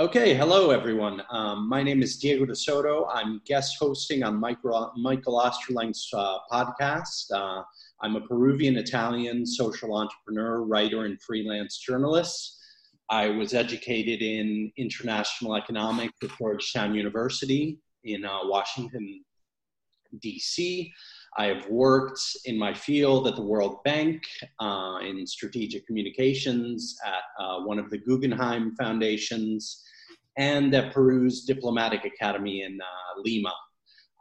Okay, hello everyone. Um, my name is Diego De Soto. I'm guest hosting on Michael, Michael uh, podcast. Uh, I'm a Peruvian Italian social entrepreneur, writer, and freelance journalist. I was educated in international economics at Georgetown University in uh, Washington, D.C. I have worked in my field at the World Bank, uh, in strategic communications, at uh, one of the Guggenheim Foundations, and at Peru's Diplomatic Academy in uh, Lima.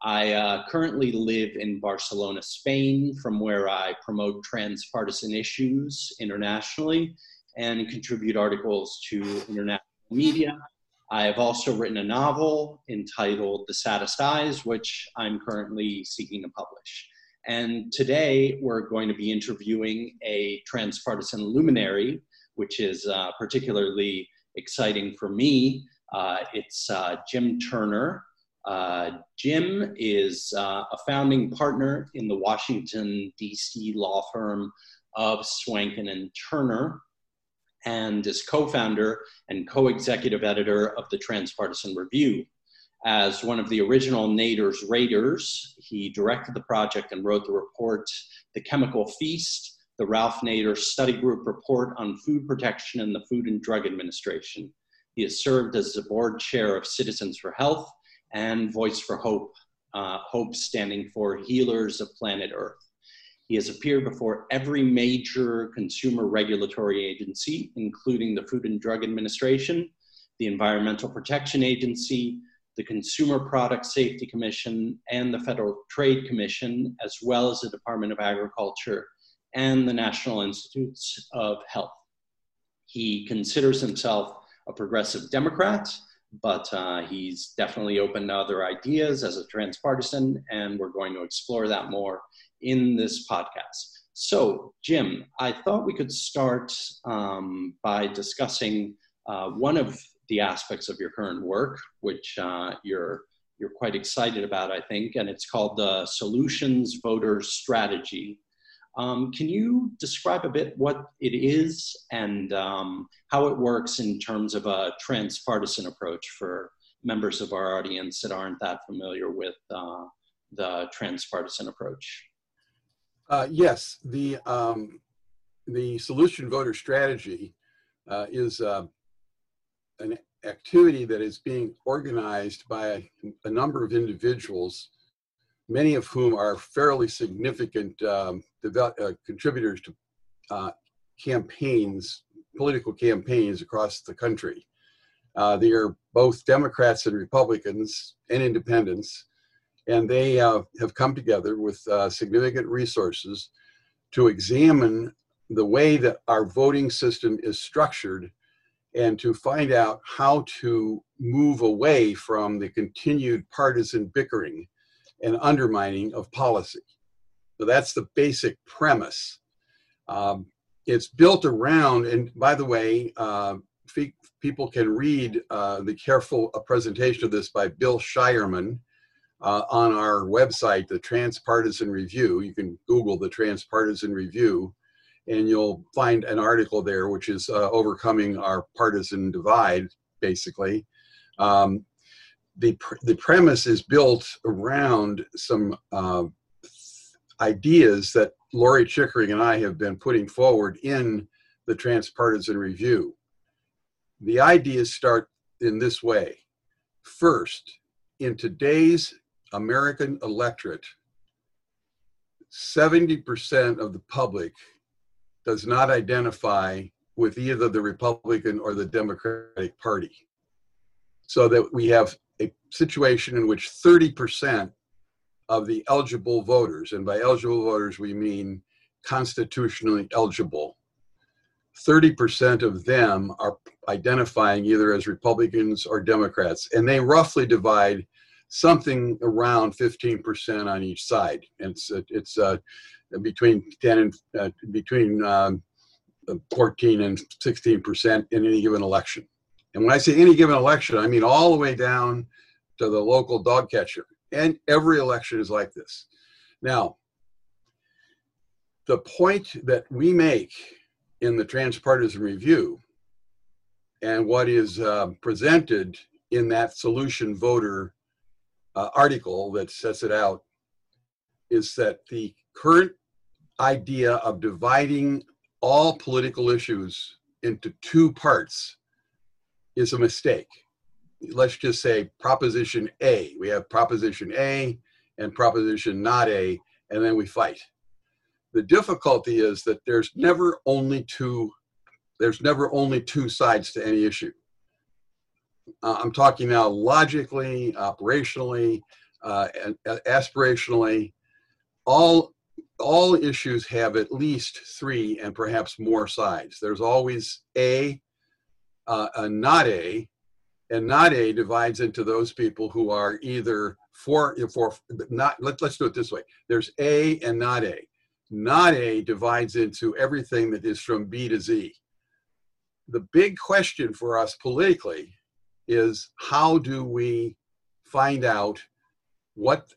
I uh, currently live in Barcelona, Spain, from where I promote transpartisan issues internationally and contribute articles to international media. I have also written a novel entitled The Saddest Eyes, which I'm currently seeking to publish. And today we're going to be interviewing a transpartisan luminary, which is uh, particularly exciting for me. Uh, it's uh, Jim Turner. Uh, Jim is a founding partner in the Washington, D.C. law firm of Swankin and Turner and is co-founder and co-executive editor of the Transpartisan Review. As one of the original Nader's Raiders, he directed the project and wrote the report, The Chemical Feast, the Ralph Nader Study Group Report on Food Protection and the Food and Drug Administration. He has served as the board chair of Citizens for Health and Voice for Hope, uh, Hope standing for Healers of Planet Earth. He has appeared before every major consumer regulatory agency, including the Food and Drug Administration, the Environmental Protection Agency, the Consumer Product Safety Commission, and the Federal Trade Commission, as well as the Department of Agriculture and the National Institutes of Health. He considers himself a progressive Democrat, but uh, he's definitely open to other ideas as a transpartisan, and we're going to explore that more in this podcast. So, Jim, I thought we could start um, by discussing uh, one of the aspects of your current work, which uh, you're you're quite excited about, I think, and it's called the Solutions Voter Strategy. Um, can you describe a bit what it is and um, how it works in terms of a transpartisan approach for members of our audience that aren't that familiar with uh, the transpartisan approach? Uh, yes, the um, the solution voter strategy uh, is uh, an activity that is being organized by a, a, number of individuals, many of whom are fairly significant um, uh, contributors to uh, campaigns, political campaigns across the country. Uh, they are both Democrats and Republicans and independents and they have come together with uh, significant resources to examine the way that our voting system is structured and to find out how to move away from the continued partisan bickering and undermining of policy. So that's the basic premise. Um, it's built around, and by the way, uh, people can read uh, the careful presentation of this by Bill Shireman uh, on our website, the Transpartisan Review. You can Google the Transpartisan Review, and you'll find an article there which is uh, overcoming our partisan divide, basically. Um, the, pr- the premise is built around some uh, ideas that Lawry Chickering and I have been putting forward in the Transpartisan Review. The ideas start in this way. First, in today's American electorate, 70% of the public does not identify with either the Republican or the Democratic Party. So that we have a situation in which 30% of the eligible voters, and by eligible voters we mean constitutionally eligible, 30% of them are identifying either as Republicans or Democrats, and they roughly divide something around 15% on each side. It's it's uh, between 10 and uh, between um, 14 and 16% in any given election. And when I say any given election, I mean all the way down to the local dog catcher. And every election is like this. Now, the point that we make in the transpartisan review and what is uh, presented in that solution voter uh, article that sets it out is that the current idea of dividing all political issues into two parts is a mistake. Let's just say Proposition A. We have Proposition A and Proposition not A, and then we fight. The difficulty is that there's never only two there's never only two sides to any issue. Uh, I'm talking now logically, operationally, uh, and, uh, aspirationally. All all issues have at least three and perhaps more sides. There's always a, uh, a not a, and not a divides into those people who are either for for not. Let, let's do it this way. There's a and not a. Not a divides into everything that is from B to Z the big question for us politically is how do we find out what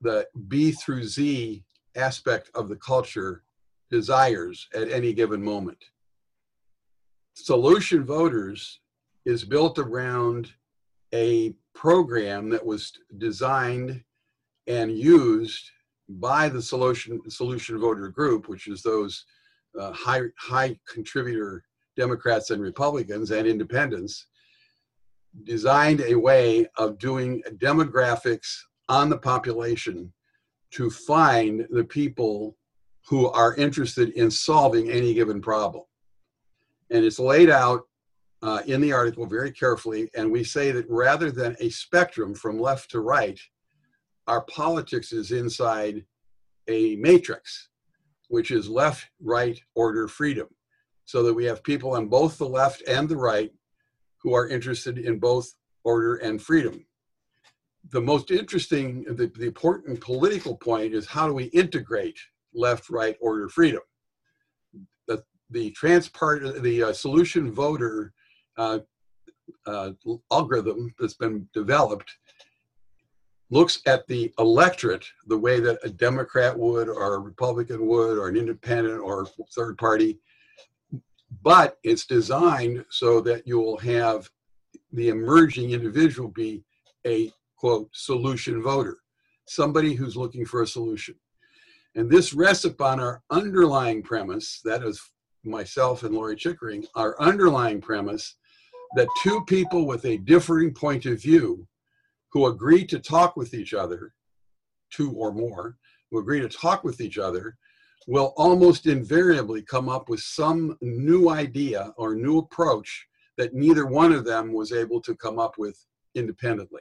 the B through Z aspect of the culture desires at any given moment. Solution Voters is built around a program that was designed and used by the solution solution voter group, which is those uh, high high contributor Democrats and Republicans and independents, designed a way of doing demographics on the population to find the people who are interested in solving any given problem. And it's laid out uh, in the article very carefully. And we say that rather than a spectrum from left to right, our politics is inside a matrix, which is left, right, order, freedom so that we have people on both the left and the right who are interested in both order and freedom. The most interesting, the, the important political point is how do we integrate left, right, order, freedom? The, transpart, the uh, solution voter uh, uh, algorithm that's been developed looks at the electorate the way that a Democrat would, or a Republican would, or an independent or third party but it's designed so that you'll have the emerging individual be a quote solution voter, somebody who's looking for a solution. And this rests upon our underlying premise, that is myself and Lawry Chickering, our underlying premise that two people with a differing point of view who agree to talk with each other, two or more, who agree to talk with each other, will almost invariably come up with some new idea or new approach that neither one of them was able to come up with independently.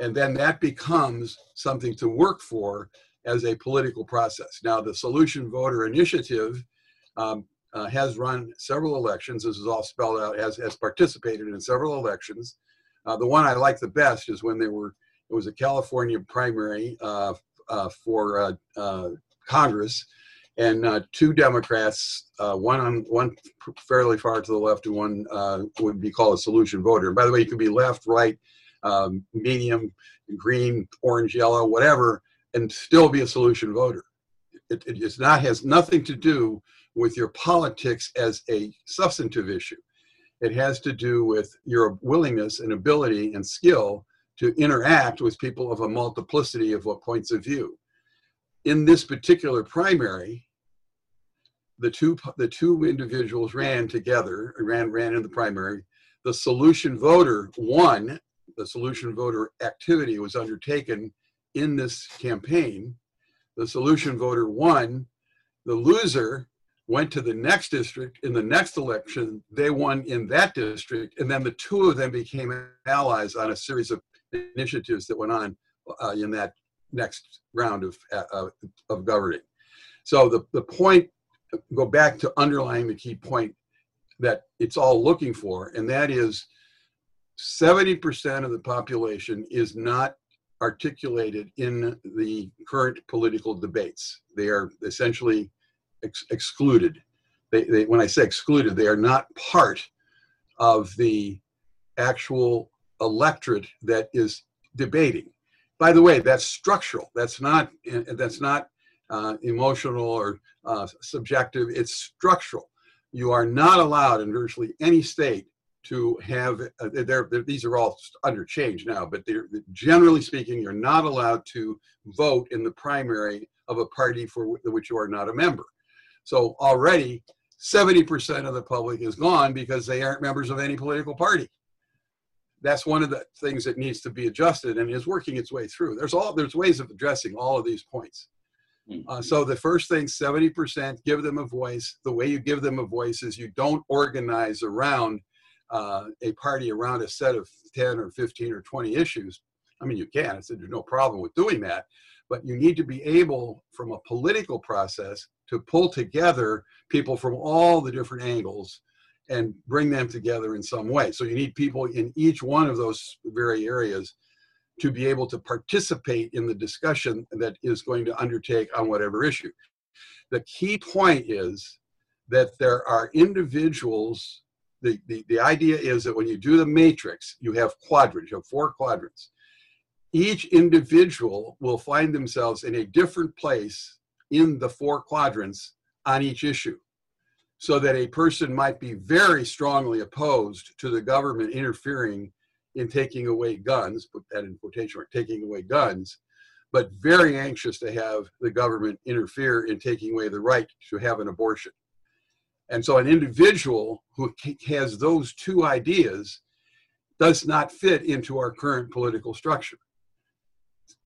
And then that becomes something to work for as a political process. Now, the Solution Voter Initiative um, uh, has run several elections. This is all spelled out, has, has participated in several elections. Uh, the one I like the best is when there were, it was a California primary uh, uh for uh, uh, Congress and two Democrats, one on one fairly far to the left, and one would be called a solution voter. And by the way, you can be left, right, um, medium, green, orange, yellow, whatever, and still be a solution voter. It, it is not has nothing to do with your politics as a substantive issue. It has to do with your willingness and ability and skill to interact with people of a multiplicity of what points of view in this particular primary, the two the two individuals ran together, ran ran in the primary. The solution voter won. The solution voter activity was undertaken in this campaign. The solution voter won. The loser went to the next district in the next election. They won in that district, and then the two of them became allies on a series of initiatives that went on uh, in that next round of, uh, of governing. So the, the point, go back to underlying the key point that it's all looking for, and that is 70% of the population is not articulated in the current political debates. They are essentially ex- excluded. They, they, when I say excluded, they are not part of the actual electorate that is debating by the way, that's structural. That's not that's not uh, emotional or uh, subjective. It's structural. You are not allowed in virtually any state to have uh, they're, they're, these are all under change now but generally speaking you're not allowed to vote in the primary of a party for which you are not a member so already 70% of the public is gone because they aren't members of any political party that's one of the things that needs to be adjusted and is working its way through there's all there's ways of addressing all of these points mm-hmm. uh, so the first thing 70% give them a voice the way you give them a voice is you don't organize around uh, a party around a set of 10 or 15 or 20 issues, I mean, you can. I said there's no problem with doing that. But you need to be able, from a political process, to pull together people from all the different angles and bring them together in some way. So you need people in each one of those very areas to be able to participate in the discussion that is going to undertake on whatever issue. The key point is that there are individuals the, the, the idea is that when you do the matrix, you have quadrants, you have four quadrants. Each individual will find themselves in a different place in the four quadrants on each issue. So that a person might be very strongly opposed to the government interfering in taking away guns, put that in quotation mark, taking away guns, but very anxious to have the government interfere in taking away the right to have an abortion. And so an individual who has those two ideas does not fit into our current political structure.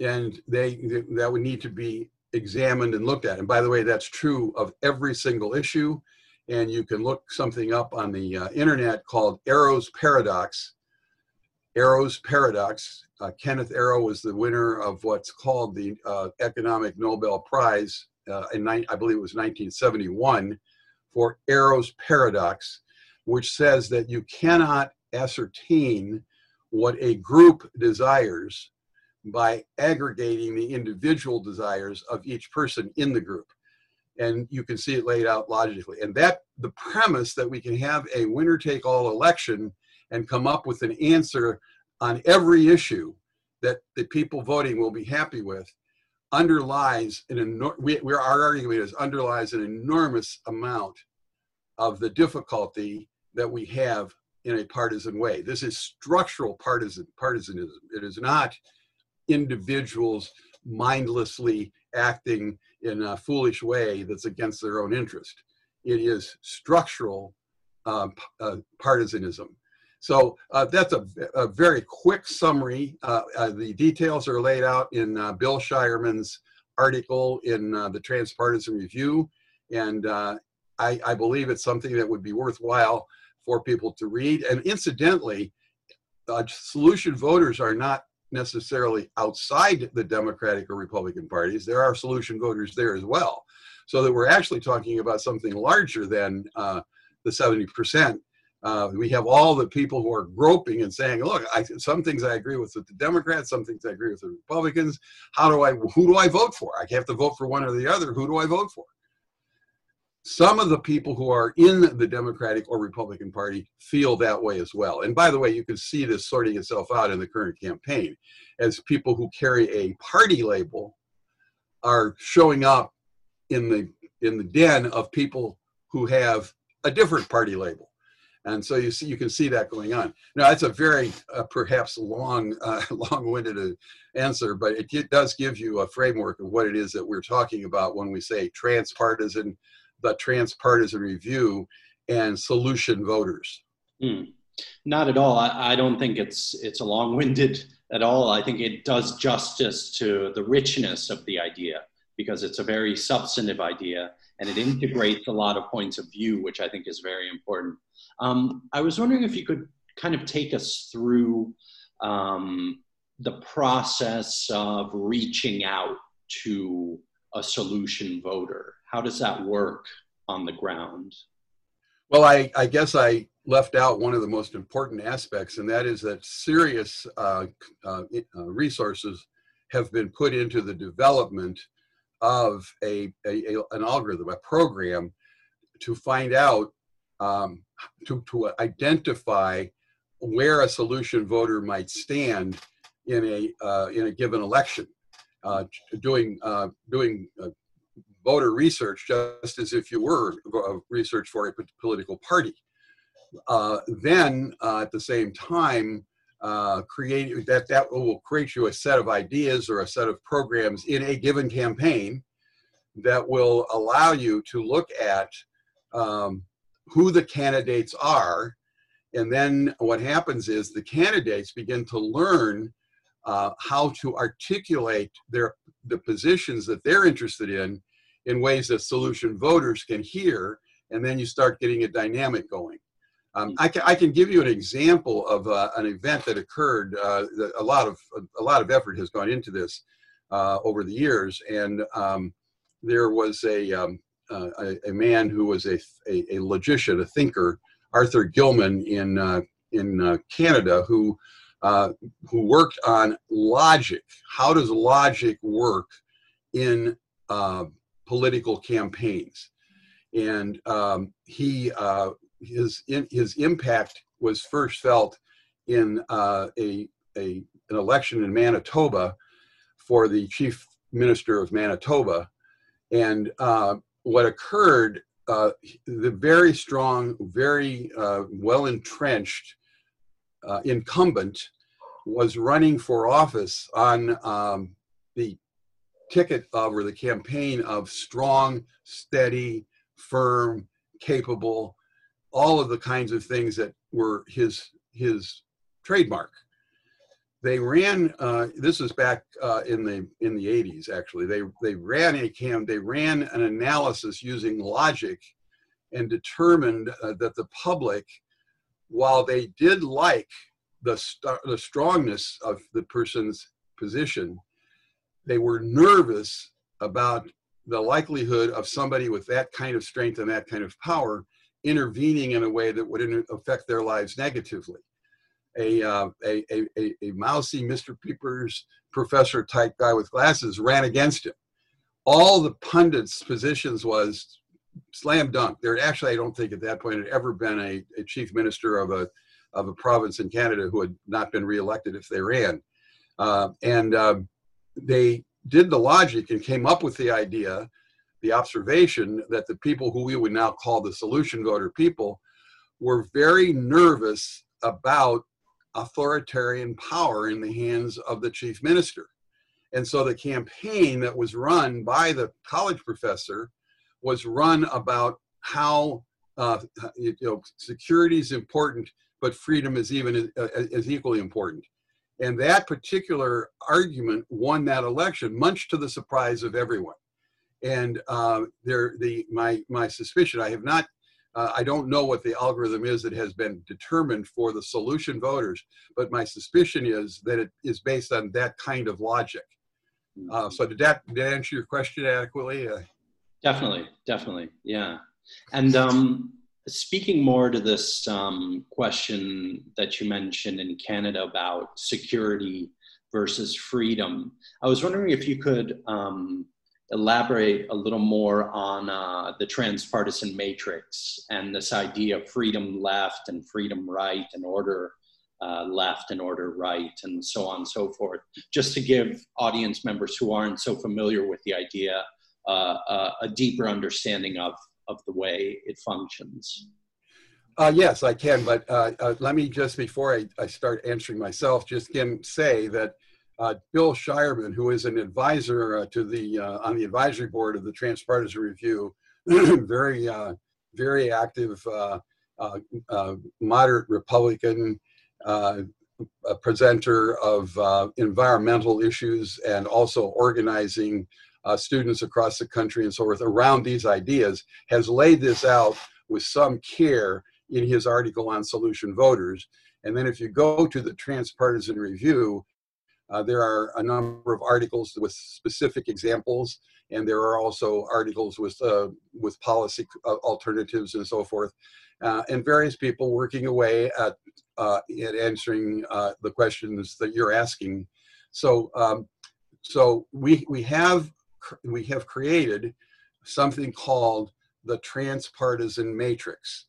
And they that would need to be examined and looked at. And by the way, that's true of every single issue. And you can look something up on the uh, internet called Arrow's Paradox. Arrow's Paradox. Uh, Kenneth Arrow was the winner of what's called the uh, Economic Nobel Prize uh, in, I believe it was 1971 for Arrow's paradox, which says that you cannot ascertain what a group desires by aggregating the individual desires of each person in the group. And you can see it laid out logically. And that the premise that we can have a winner take all election and come up with an answer on every issue that the people voting will be happy with underlies an enormous, we, our argument is underlies an enormous amount of the difficulty that we have in a partisan way. This is structural partisan partisanism. It is not individuals mindlessly acting in a foolish way that's against their own interest. It is structural uh, uh, partisanism. So uh, that's a, a, very quick summary. Uh, uh, the details are laid out in uh, Bill Shireman's article in the Transpartisan Review, and I, I believe it's something that would be worthwhile for people to read. And incidentally, solution voters are not necessarily outside the Democratic or Republican parties. There are solution voters there as well. So that we're actually talking about something larger than uh, the 70%. Uh, we have all the people who are groping and saying, "Look, I, some things I agree with with the Democrats, some things I agree with the Republicans. How do I? Who do I vote for? I have to vote for one or the other. Who do I vote for?" Some of the people who are in the Democratic or Republican Party feel that way as well. And by the way, you can see this sorting itself out in the current campaign as people who carry a party label are showing up in the in the den of people who have a different party label. And so you see, you can see that going on. Now, that's a very uh, perhaps long, uh, long-winded uh, answer, but it, it does give you a framework of what it is that we're talking about when we say transpartisan the transpartisan review and solution voters. Mm. Not at all. I, I, don't think it's it's a long-winded at all. I think it does justice to the richness of the idea because it's a very substantive idea and it integrates a lot of points of view, which I think is very important. Um, I was wondering if you could kind of take us through um, the process of reaching out to a solution voter how does that work on the ground? Well, I, I guess I left out one of the most important aspects, and that is that serious uh, uh, uh, resources have been put into the development of a, a, a, an algorithm, a program to find out, um, to, to identify where a solution voter might stand in a, uh, in a given election. Uh, doing uh, doing voter research just as if you were research for a political party. uh, then uh, at the same time, uh, create that that will create you a set of ideas or a set of programs in a given campaign that will allow you to look at um, who the candidates are and then what happens is the candidates begin to learn uh, how to articulate their the positions that they're interested in in ways that solution voters can hear and then you start getting a dynamic going um, I, can, I can give you an example of uh, an event that occurred uh, that a lot of a lot of effort has gone into this uh, over the years and um, there was a, um, uh, a, a man who was a, a, a logician a thinker Arthur Gilman in uh, in uh, Canada who who worked on logic. How does logic work in political campaigns? And um, he uh, his in, his impact was first felt in uh, a, a an election in Manitoba for the chief minister of Manitoba, and what occurred uh, the very strong, very uh, well entrenched uh, incumbent was running for office on um, the ticket of or the campaign of strong, steady, firm, capable, all of the kinds of things that were his his trademark. They ran uh, this is back uh, in the in the 80s actually. They they ran a cam they ran an analysis using logic and determined uh, that the public while they did like the st- the strongness of the person's position they were nervous about the likelihood of somebody with that kind of strength and that kind of power intervening in a way that would affect their lives negatively a, uh, a, a, a, mousy Mr. Peepers professor type guy with glasses ran against him. All the pundits' positions was slam dunk. There actually, I don't think at that point had ever been a, a chief minister of a of a province in Canada who had not been reelected if they ran. Uh, and um, they did the logic and came up with the idea, the observation that the people who we would now call the solution voter people were very nervous about authoritarian power in the hands of the chief minister. And so the campaign that was run by the college professor was run about how uh, you know security is important, but freedom is even uh, is equally important. And that particular argument won that election, much to the surprise of everyone. And uh, there, the my my suspicion, I have not uh, I don't know what the algorithm is that has been determined for the solution voters, but my suspicion is that it is based on that kind of logic. Uh, so did that, did that answer your question adequately? Uh, definitely, definitely, yeah. And um, speaking more to this um, question that you mentioned in Canada about security versus freedom, I was wondering if you could um, elaborate a little more on uh, the transpartisan matrix and this idea of freedom left and freedom right and order uh, left and order right and so on and so forth, just to give audience members who aren't so familiar with the idea uh, uh a deeper understanding of, of the way it functions. Uh, yes, I can, but uh, let me just, before I, I start answering myself, just again say that uh, Bill Shireman, who is an advisor uh, to the uh, on the advisory board of the Transpartisan Review, very uh, very active, uh, uh, moderate Republican presenter of environmental issues and also organizing students across the country and so forth around these ideas, has laid this out with some care in his article on solution voters. And then if you go to the Transpartisan Review, uh, there are a number of articles with specific examples, and there are also articles with uh, with policy uh, alternatives and so forth, uh, and various people working away at uh, at answering uh, the questions that you're asking. So, um, so we we have we have created something called the transpartisan matrix.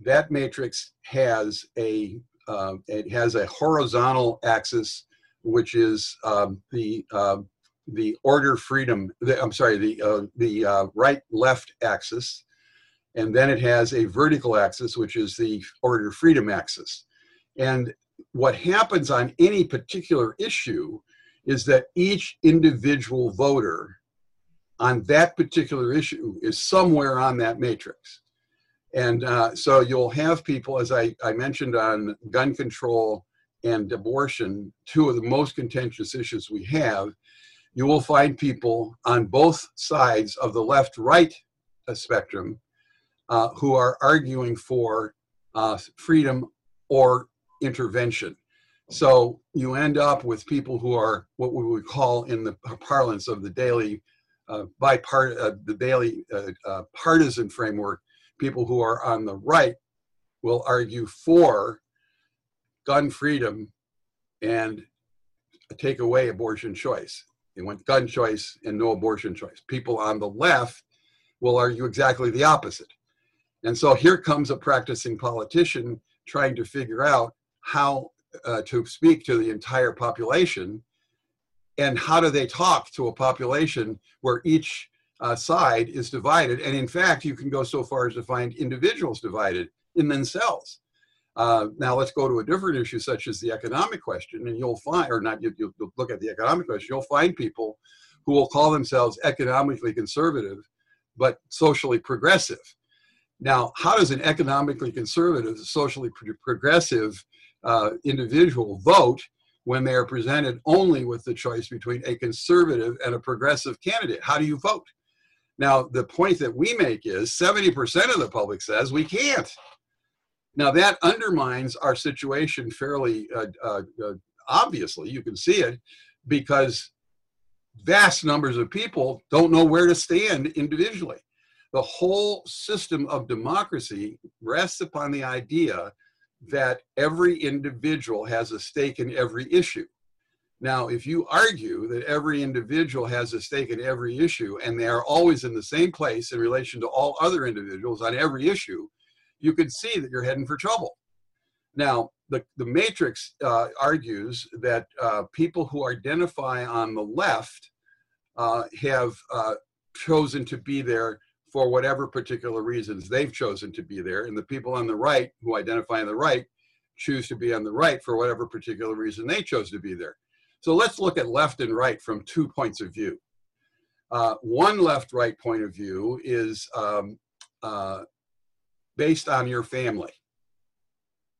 That matrix has a it has a horizontal axis which is um, the uh, the order freedom. The, I'm sorry, the uh, the uh, right left axis, And then it has a vertical axis, which is the order freedom axis. And what happens on any particular issue is that each individual voter on that particular issue is somewhere on that matrix. And uh, so you'll have people, as I, I mentioned on gun control and abortion, two of the most contentious issues we have, you will find people on both sides of the left right spectrum uh, who are arguing for uh, freedom or intervention. So you end up with people who are what we would call in the parlance of the daily uh, bipart uh, the daily uh, uh, partisan framework, people who are on the right will argue for gun freedom and take away abortion choice. They want gun choice and no abortion choice. People on the left will argue exactly the opposite. And so here comes a practicing politician trying to figure out how uh, to speak to the entire population and how do they talk to a population where each uh, side is divided? And in fact you can go so far as to find individuals divided in themselves. Uh, now let's go to a different issue such as the economic question and you'll find or not you, will look at the economic question. You'll find people who will call themselves economically conservative but socially progressive. Now how does an economically conservative socially pro- progressive uh, individual vote when they are presented only with the choice between a conservative and a progressive candidate. How do you vote? Now, the point that we make is 70% of the public says we can't. Now, that undermines our situation fairly uh, uh, uh, obviously. You can see it because vast numbers of people don't know where to stand individually. The whole system of democracy rests upon the idea that every individual has a stake in every issue. Now, if you argue that every individual has a stake in every issue and they are always in the same place in relation to all other individuals on every issue, you can see that you're heading for trouble. Now, the, the matrix uh, argues that uh, people who identify on the left uh, have uh, chosen to be there for whatever particular reasons they've chosen to be there. And the people on the right who identify on the right choose to be on the right for whatever particular reason they chose to be there. So let's look at left and right from two points of view. Uh, one left right point of view is um, uh, based on your family.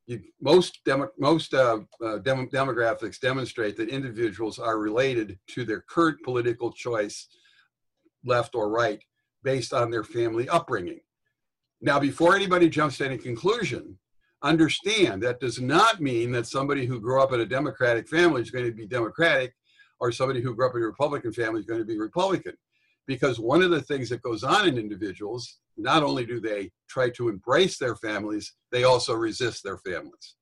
You, most demo, most uh, uh dem demographics demonstrate that individuals are related to their current political choice, left or right, based on their family upbringing. Now, before anybody jumps to any conclusion, understand that does not mean that somebody who grew up in a Democratic family is going to be Democratic or somebody who grew up in a Republican family is going to be Republican. Because one of the things that goes on in individuals, not only do they try to embrace their families, they also resist their families.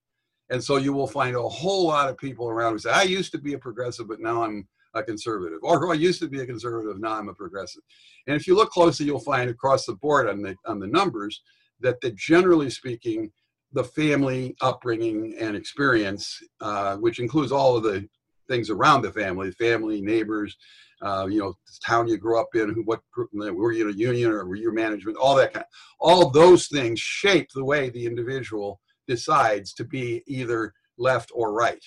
And so you will find a whole lot of people around who say, I used to be a progressive, but now I'm a conservative, or who I used to be a conservative, now I'm a progressive. And if you look closely, you'll find across the board on the on the numbers that, that generally speaking, the family upbringing and experience, uh, which includes all of the things around the family, family, neighbors, uh, you know, the town you grew up in, who, what, were you in a union or were you management, all that kind, Of, all those things shape the way the individual decides to be either left or right.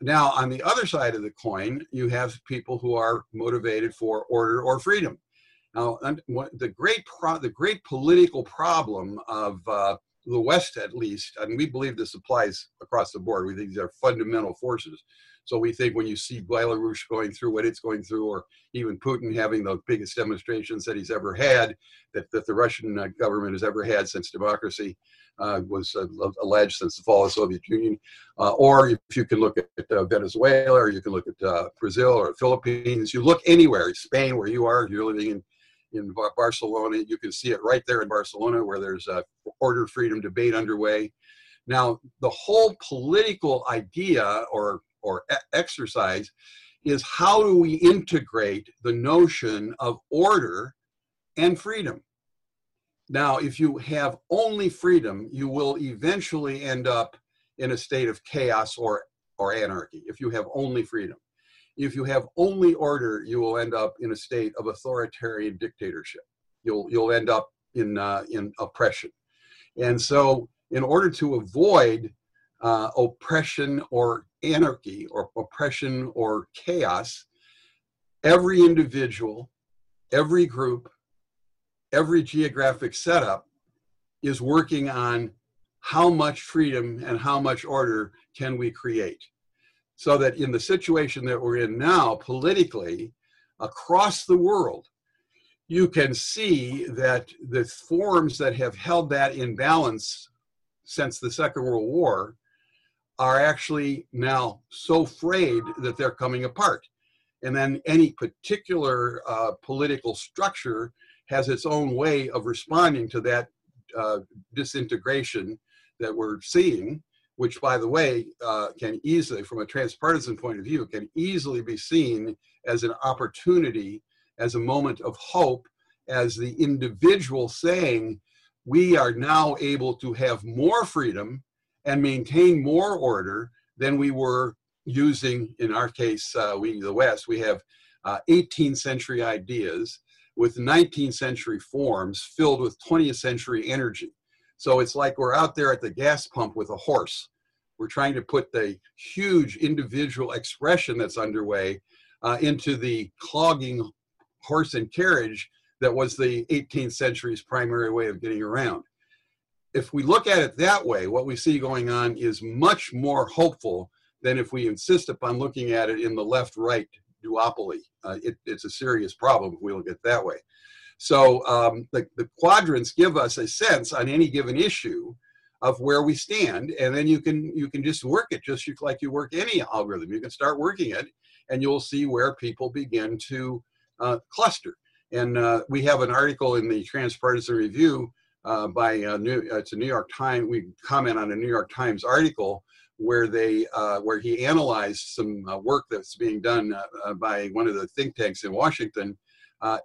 Now, on the other side of the coin, you have people who are motivated for order or freedom. Now, the great the great political problem of uh, the West, at least, and we believe this applies across the board. We think these are fundamental forces. So we think when you see Belarus going through what it's going through, or even Putin having the biggest demonstrations that he's ever had, that, that the Russian uh, government has ever had since democracy uh, was uh, alleged since the fall of the Soviet Union, uh, or if you can look at uh, Venezuela, or you can look at uh, Brazil or Philippines, you look anywhere, Spain, where you are, you're living in in Barcelona. You can see it right there in Barcelona, where there's a order freedom debate underway. Now, the whole political idea or or exercise is how do we integrate the notion of order and freedom? Now, if you have only freedom, you will eventually end up in a state of chaos or, or anarchy if you have only freedom. If you have only order, you will end up in a state of authoritarian dictatorship. You'll, you'll end up in, uh, in oppression. And so, in order to avoid uh, oppression or anarchy or oppression or chaos, every individual, every group, every geographic setup is working on how much freedom and how much order can we create. So that in the situation that we're in now, politically, across the world, you can see that the forms that have held that in balance since the Second World War are actually now so frayed that they're coming apart. And then any particular uh, political structure has its own way of responding to that uh, disintegration that we're seeing, which, by the way, uh, can easily, from a transpartisan point of view, can easily be seen as an opportunity, as a moment of hope, as the individual saying, we are now able to have more freedom and maintain more order than we were using, in our case, uh, we, the West, we have uh, 18th century ideas with 19th century forms filled with 20th century energy. So it's like we're out there at the gas pump with a horse. We're trying to put the huge individual expression that's underway uh, into the clogging horse and carriage that was the 18th century's primary way of getting around. If we look at it that way, what we see going on is much more hopeful than if we insist upon looking at it in the left right duopoly. Uh, it, it's a serious problem if we look at it that way. So um, the, the quadrants give us a sense on any given issue of where we stand, and then you can you can just work it just like you work any algorithm. You can start working it, and you'll see where people begin to uh, cluster. And uh, we have an article in the Transpartisan Review uh, by uh, New, uh, it's a New York Times. We comment on a New York Times article where they uh, where he analyzed some work that's being done by one of the think tanks in Washington,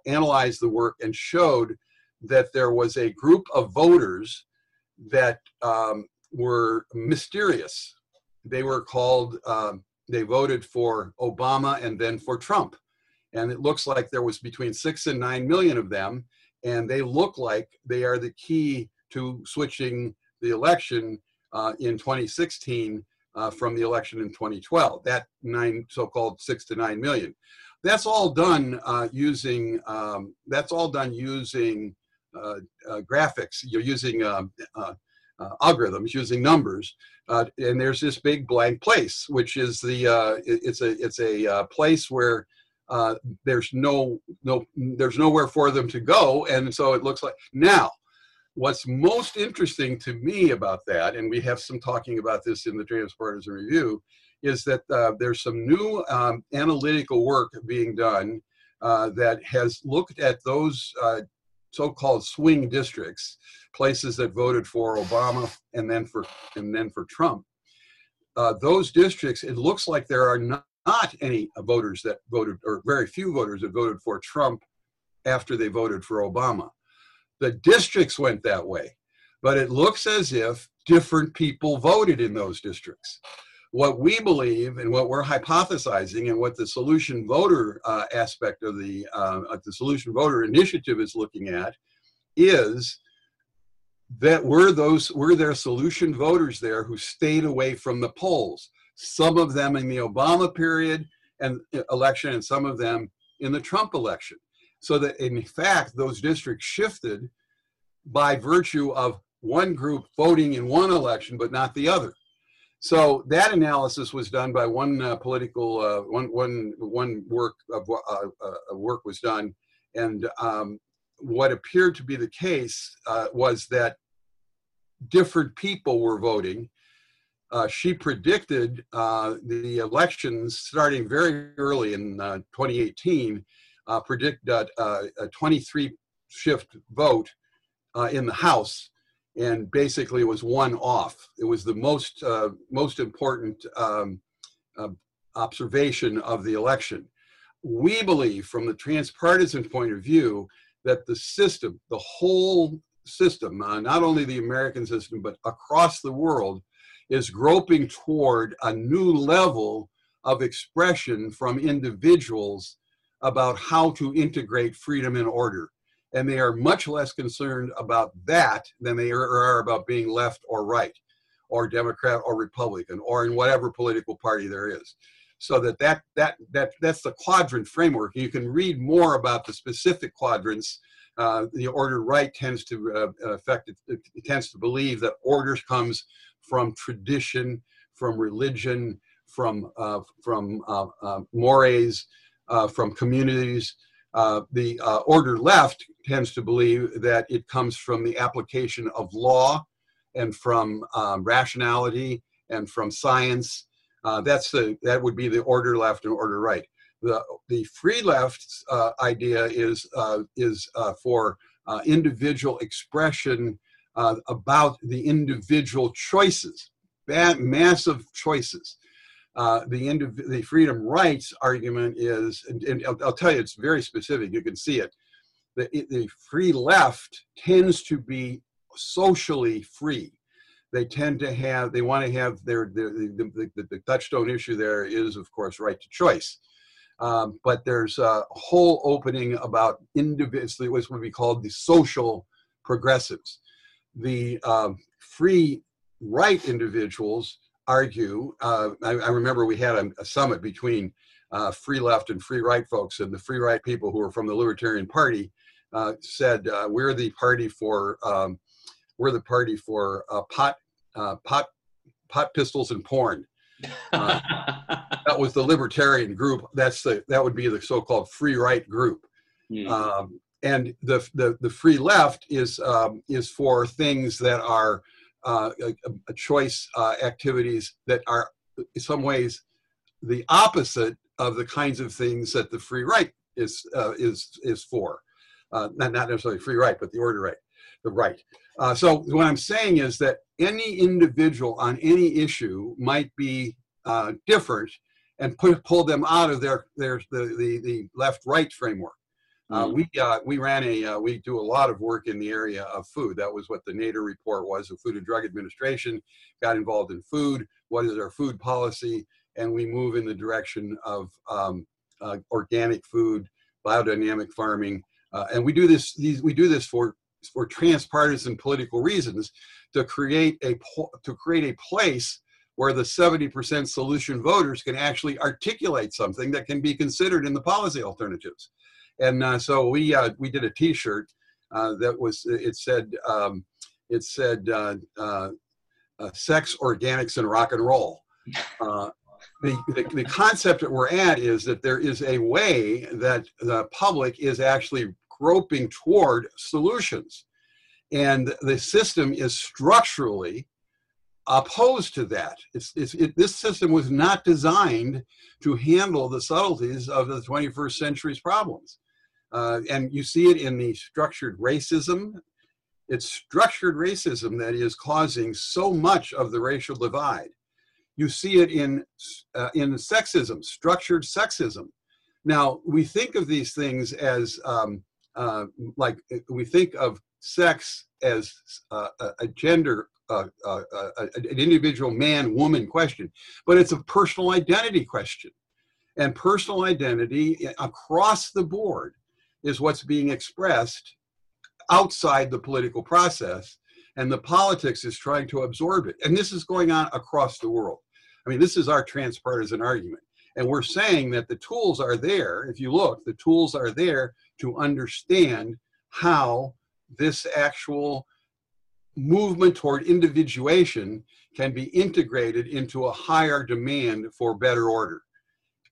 analyzed the work and showed that there was a group of voters that um, were mysterious. They were called. Um, they voted for Obama and then for Trump and it looks like there was between six and nine million of them, and they look like they are the key to switching the election uh, in 2016 uh, from the election in 2012. That nine so-called six to nine million. That's all done uh, using. Um, that's all done using uh, uh, graphics. You're using um, uh, algorithms, using numbers. and there's this big blank place, which is the it's a it's a place where uh, there's no no there's nowhere for them to go and so it looks like now what's most interesting to me about that and we have some talking about this in the transpartisan review is that uh, there's some new um, analytical work being done uh, that has looked at those uh, so-called swing districts places that voted for obama and then for and then for trump uh, those districts it looks like there are not not any voters that voted, or very few voters that voted for Trump after they voted for Obama. The districts went that way, but it looks as if different people voted in those districts. What we believe and what we're hypothesizing, and what the solution voter uh, aspect of the uh, the solution voter initiative is looking at, is that were those were there solution voters there who stayed away from the polls some of them in the Obama period and uh, election, and some of them in the Trump election. So that in fact, those districts shifted by virtue of one group voting in one election, but not the other. So that analysis was done by one uh, political, uh, one, one, one work of uh, uh, work was done, and um, what appeared to be the case uh, was that different people were voting. Uh, she predicted the elections starting very early in uh, 2018, uh, predict a 23 shift vote in the House, and basically it was one off. It was the most uh, most important um, uh, observation of the election. We believe, from the transpartisan point of view, that the system, the whole system, uh, not only the American system, but across the world, is groping toward a new level of expression from individuals about how to integrate freedom and order. And they are much less concerned about that than they are about being left or right or democrat or republican or in whatever political party there is. So that that that, that that's the quadrant framework. You can read more about the specific quadrants. Uh, the order right tends to uh, affect it, it, tends to believe that order comes from tradition from religion from uh, from uh, uh, mores uh, from communities the order left tends to believe that it comes from the application of law and from um, rationality and from science. Uh, that's the that would be the order left and order right. The the free left uh, idea is uh, is uh, for uh, individual expression uh, about the individual choices, massive choices. The indiv- the freedom rights argument is, and, and I'll, I'll tell you, it's very specific. You can see it the, the free left tends to be socially free. They tend to have, they want to have their, their the, the, the, the touchstone issue there is, of course, right to choice. Um, but there's a whole opening about individually what's what we call the social progressives. The um, free right individuals argue. Uh, I, I, remember we had a, a summit between uh, free left and free right folks, and the free right people who were from the Libertarian Party uh, said uh, we're the party for um, we're the party for uh, pot uh, pot pot pistols and porn. Uh, that was the libertarian group. That's the that would be the so-called free right group. Mm. Um, and the, the the free left is um, is for things that are a, choice activities that are in some ways the opposite of the kinds of things that the free right is uh, is is for uh, not, not necessarily free right, but the order right, the right. Uh, so what I'm saying is that any individual on any issue might be uh, different and put, pull them out of their, their the, the, the left-right framework. Uh, mm. we uh, we ran a uh, we do a lot of work in the area of food. That was what the Nader report was. The Food and Drug Administration got involved in food. What is our food policy? And we move in the direction of um, uh, organic food, biodynamic farming, uh, and we do this these, we do this for for transpartisan political reasons to create a to create a place where the 70% solution voters can actually articulate something that can be considered in the policy alternatives. And uh, so we uh, we did a T-shirt uh, that was it said um, it said uh, uh, uh, sex, organics, and rock and roll. The, the, the, concept that we're at is that there is a way that the public is actually groping toward solutions. And the system is structurally opposed to that. It's, it's, it, this system was not designed to handle the subtleties of the 21st century's problems. Uh, and you see it in the structured racism. It's structured racism that is causing so much of the racial divide. You see it in, uh, in sexism, structured sexism. Now, we think of these things as um, uh, like we think of sex as uh, a gender, uh, uh, uh, an individual man woman question, but it's a personal identity question. And personal identity across the board is what's being expressed outside the political process. And the politics is trying to absorb it. And this is going on across the world. I mean, this is our transpartisan argument. And we're saying that the tools are there. If you look, the tools are there to understand how this actual movement toward individuation can be integrated into a higher demand for better order.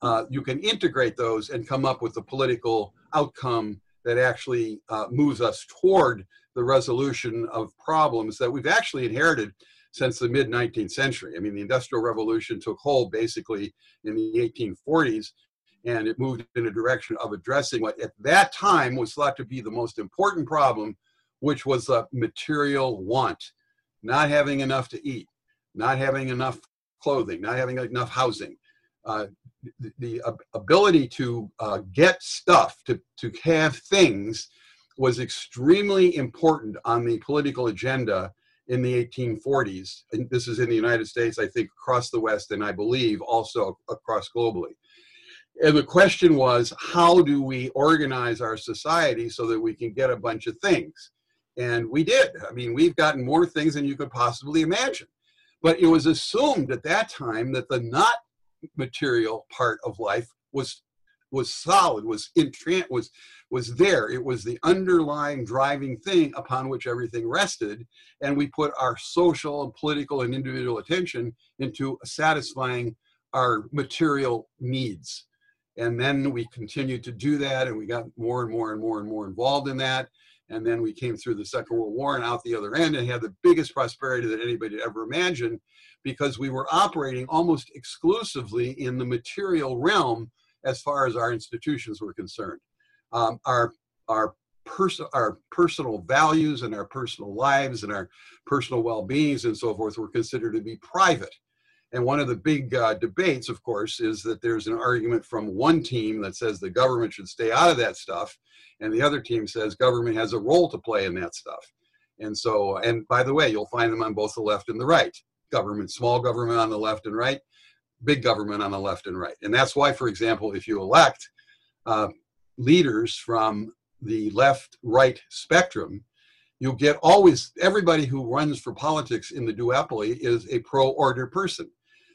Uh, you can integrate those and come up with a political outcome that actually uh, moves us toward the resolution of problems that we've actually inherited since the mid 19th century. I mean, the Industrial Revolution took hold basically in the 1840s, and it moved in a direction of addressing what at that time was thought to be the most important problem, which was a material want, not having enough to eat, not having enough clothing, not having enough housing. Uh, the, ability to uh, get stuff, to, to have things, was extremely important on the political agenda in the 1840s. And this is in the United States, I think, across the West, and I believe also across globally. and the question was, how do we organize our society so that we can get a bunch of things? And we did. I mean, we've gotten more things than you could possibly imagine. But it was assumed at that time that the not material part of life was was solid, was in was was there. It was the underlying driving thing upon which everything rested, and we put our social and political and individual attention into satisfying our material needs. And then we continued to do that, and we got more and more and more and more involved in that. And then we came through the Second World War and out the other end and had the biggest prosperity that anybody had ever imagined because we were operating almost exclusively in the material realm as far as our institutions were concerned. Um, our our person our personal values and our personal lives and our personal well-beings and so forth were considered to be private and one of the big uh, debates, of course, is that there's an argument from one team that says the government should stay out of that stuff, and the other team says government has a role to play in that stuff. And so, and by the way, you'll find them on both the left and the right. Government, small government on the left and right, big government on the left and right. And that's why, for example, if you elect uh, leaders from the left right spectrum, you'll get always everybody who runs for politics in the duopoly is a pro order person.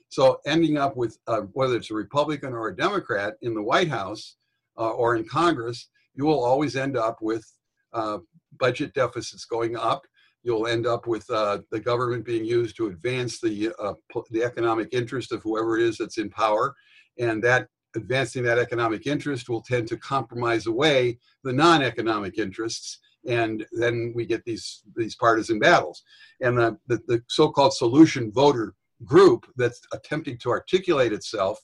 So ending up with uh, whether it's a Republican or a Democrat in the White House uh, or in Congress, you will always end up with uh, budget deficits going up. You'll end up with uh, the government being used to advance the uh, the economic interest of whoever it is that's in power, and that advancing that economic interest will tend to compromise away the non-economic interests. And then we get these these partisan battles. And the, the, the so-called solution voter group that's attempting to articulate itself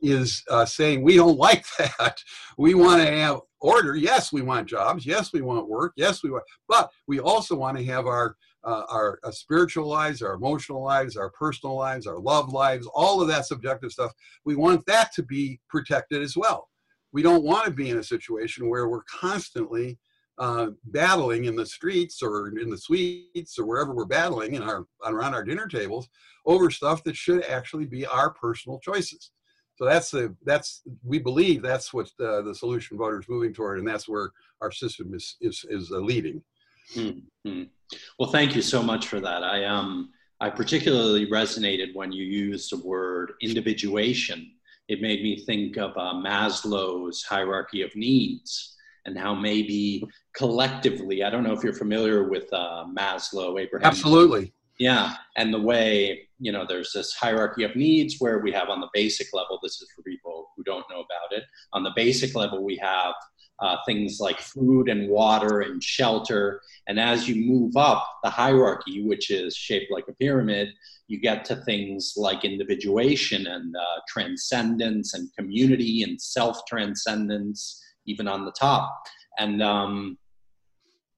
is uh, saying we don't like that. We want to have order. Yes, we want jobs. Yes, we want work. Yes, we want, but we also want to have our uh, our uh, spiritual lives, our emotional lives, our personal lives, our love lives, all of that subjective stuff. We want that to be protected as well. We don't want to be in a situation where we're constantly uh, battling in the streets or in the suites or wherever we're battling in our around our dinner tables over stuff that should actually be our personal choices. So that's the that's we believe that's what the, the solution voters moving toward, and that's where our system is is is uh, leading. Mm-hmm. Well, thank you so much for that. I um I particularly resonated when you used the word individuation. It made me think of uh, Maslow's hierarchy of needs and how maybe collectively, I don't know if you're familiar with uh, Maslow, Abraham. Absolutely. Yeah. And the way, you know, there's this hierarchy of needs where we have on the basic level, this is for people who don't know about it. On the basic level, we have uh, things like food and water and shelter. And as you move up the hierarchy, which is shaped like a pyramid, you get to things like individuation and uh, transcendence and community and self transcendence even on the top. And um,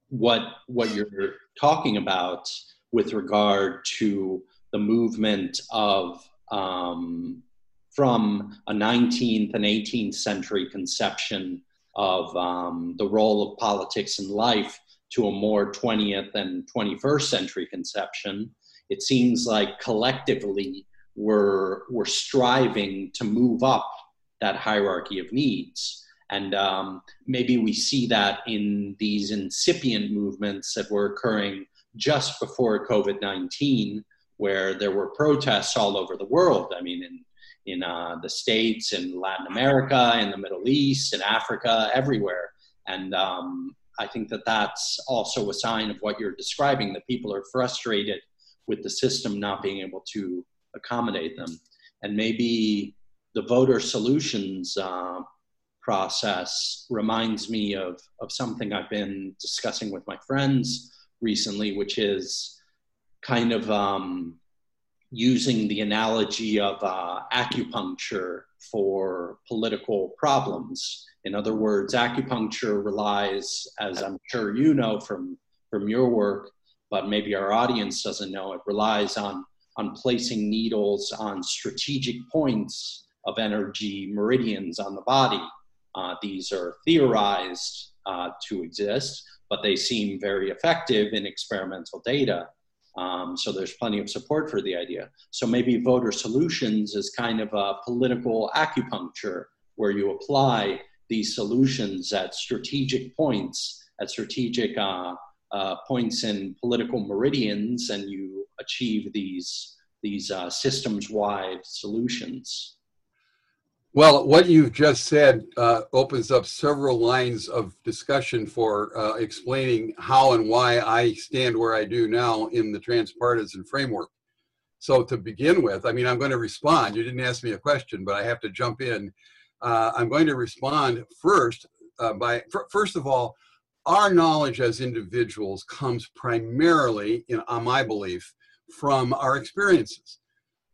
what what you're talking about with regard to the movement of um, from a 19th and 18th century conception of um, the role of politics in life to a more 20th and 21st century conception, it seems like collectively we're, we're striving to move up that hierarchy of needs. And um, maybe we see that in these incipient movements that were occurring just before COVID 19, where there were protests all over the world. I mean, in, in uh, the States, in Latin America, in the Middle East, in Africa, everywhere. And um, I think that that's also a sign of what you're describing that people are frustrated with the system not being able to accommodate them. And maybe the voter solutions uh, process reminds me of, of something I've been discussing with my friends recently, which is kind of um, using the analogy of uh, acupuncture for political problems. In other words, acupuncture relies, as I'm sure you know from, from your work, but maybe our audience doesn't know, it relies on, on placing needles on strategic points of energy meridians on the body uh, these are theorized uh, to exist, but they seem very effective in experimental data. Um, so there's plenty of support for the idea. So maybe voter solutions is kind of a political acupuncture where you apply these solutions at strategic points, at strategic uh, uh, points in political meridians, and you achieve these these uh, systems-wide solutions. Well, what you've just said uh, opens up several lines of discussion for uh, explaining how and why I stand where I do now in the transpartisan framework. So, to begin with, I mean, I'm going to respond. You didn't ask me a question, but I have to jump in. Uh, I'm going to respond first uh, by, first of all, our knowledge as individuals comes primarily, in, on my belief, from our experiences.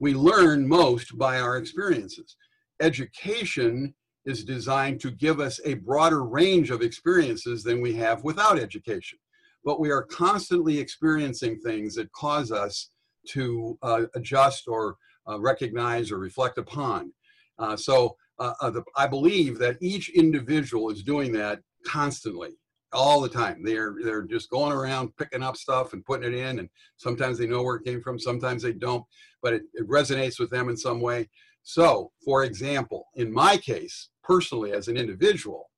We learn most by our experiences. Education is designed to give us a broader range of experiences than we have without education. But we are constantly experiencing things that cause us to uh, adjust or uh, recognize or reflect upon. Uh, so uh, uh, the, I believe that each individual is doing that constantly all the time. They're they're just going around picking up stuff and putting it in, and sometimes they know where it came from, sometimes they don't, but it, it resonates with them in some way. So, for example, in my case, personally as an individual,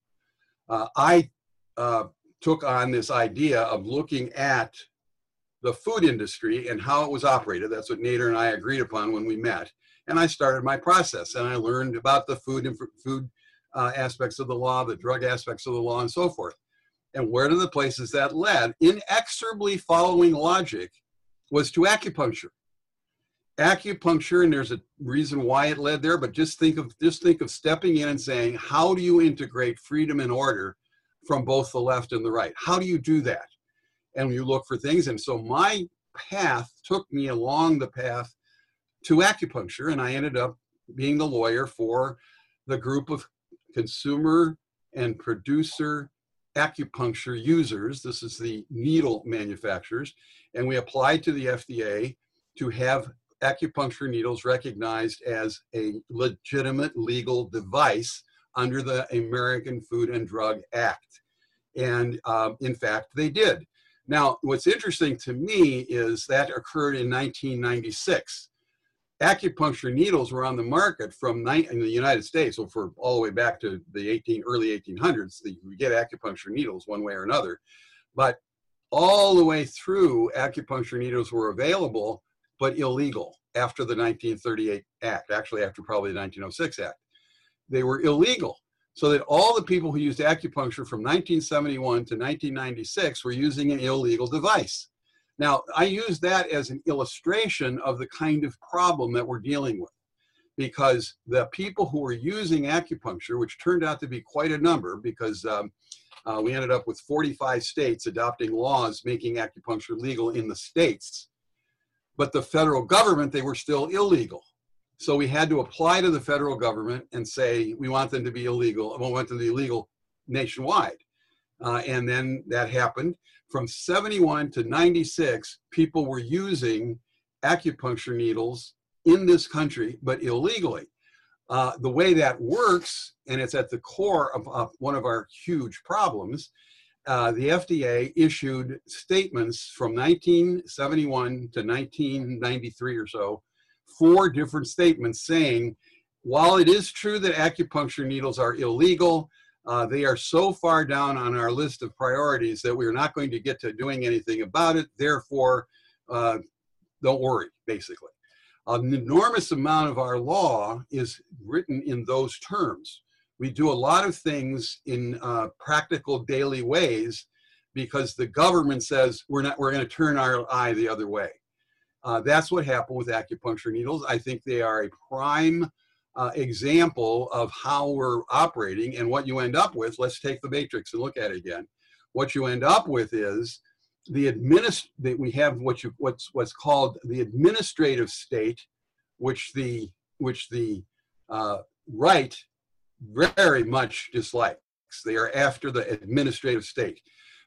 uh, I uh, took on this idea of looking at the food industry and how it was operated. That's what Nader and I agreed upon when we met. And I started my process, and I learned about the food and food uh, aspects of the law, the drug aspects of the law, and so forth. And where do the places that led, inexorably following logic, was to acupuncture. Acupuncture, and there's a reason why it led there, but just think of just think of stepping in and saying, how do you integrate freedom and order from both the left and the right? How do you do that? And you look for things. And so my path took me along the path to acupuncture, and I ended up being the lawyer for the group of consumer and producer acupuncture users. This is the needle manufacturers. And we applied to the FDA to have acupuncture needles recognized as a legitimate legal device under the American Food and Drug Act. And um, in fact, they did. Now, what's interesting to me is that occurred in 1996 acupuncture needles were on the market from in the United States, so for all the way back to the 18 early 1800s, the, we get acupuncture needles one way or another, but all the way through, acupuncture needles were available but illegal after the 1938 Act, actually after probably the 1906 Act. They were illegal. So that all the people who used acupuncture from 1971 to 1996 were using an illegal device. Now, I use that as an illustration of the kind of problem that we're dealing with because the people who were using acupuncture, which turned out to be quite a number because um, uh, we ended up with 45 states adopting laws making acupuncture legal in the states. But the federal government, they were still illegal. So we had to apply to the federal government and say, we want them to be illegal, we want them to be illegal nationwide. Uh, and then that happened from 71 to 96, people were using acupuncture needles in this country, but illegally. Uh, the way that works, and it's at the core of, of one of our huge problems, uh, the FDA issued statements from 1971 to 1993 or so, four different statements saying, while it is true that acupuncture needles are illegal, uh, they are so far down on our list of priorities that we're not going to get to doing anything about it. Therefore, uh, don't worry, basically. An enormous amount of our law is written in those terms. We do a lot of things in uh, practical daily ways because the government says we're not we're going to turn our eye the other way. Uh, that's what happened with acupuncture needles. I think they are a prime uh, example of how we're operating and what you end up with. Let's take the matrix and look at it again. What you end up with is the administ that we have what you what's what's called the administrative state, which the which the uh, right very much dislikes. They are after the administrative state.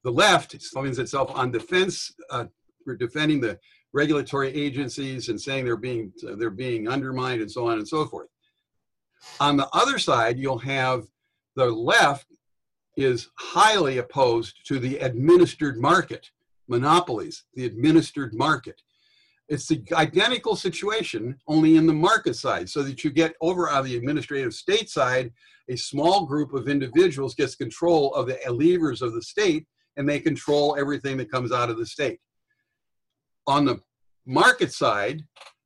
The left finds itself on defense uh, for defending the regulatory agencies and saying they're being they're being undermined and so on and so forth. On the other side, you'll have the left is highly opposed to the administered market, monopolies, the administered market. It's the identical situation, only in the market side, so that you get over on the administrative state side, a small group of individuals gets control of the levers of the state, and they control everything that comes out of the state. On the market side,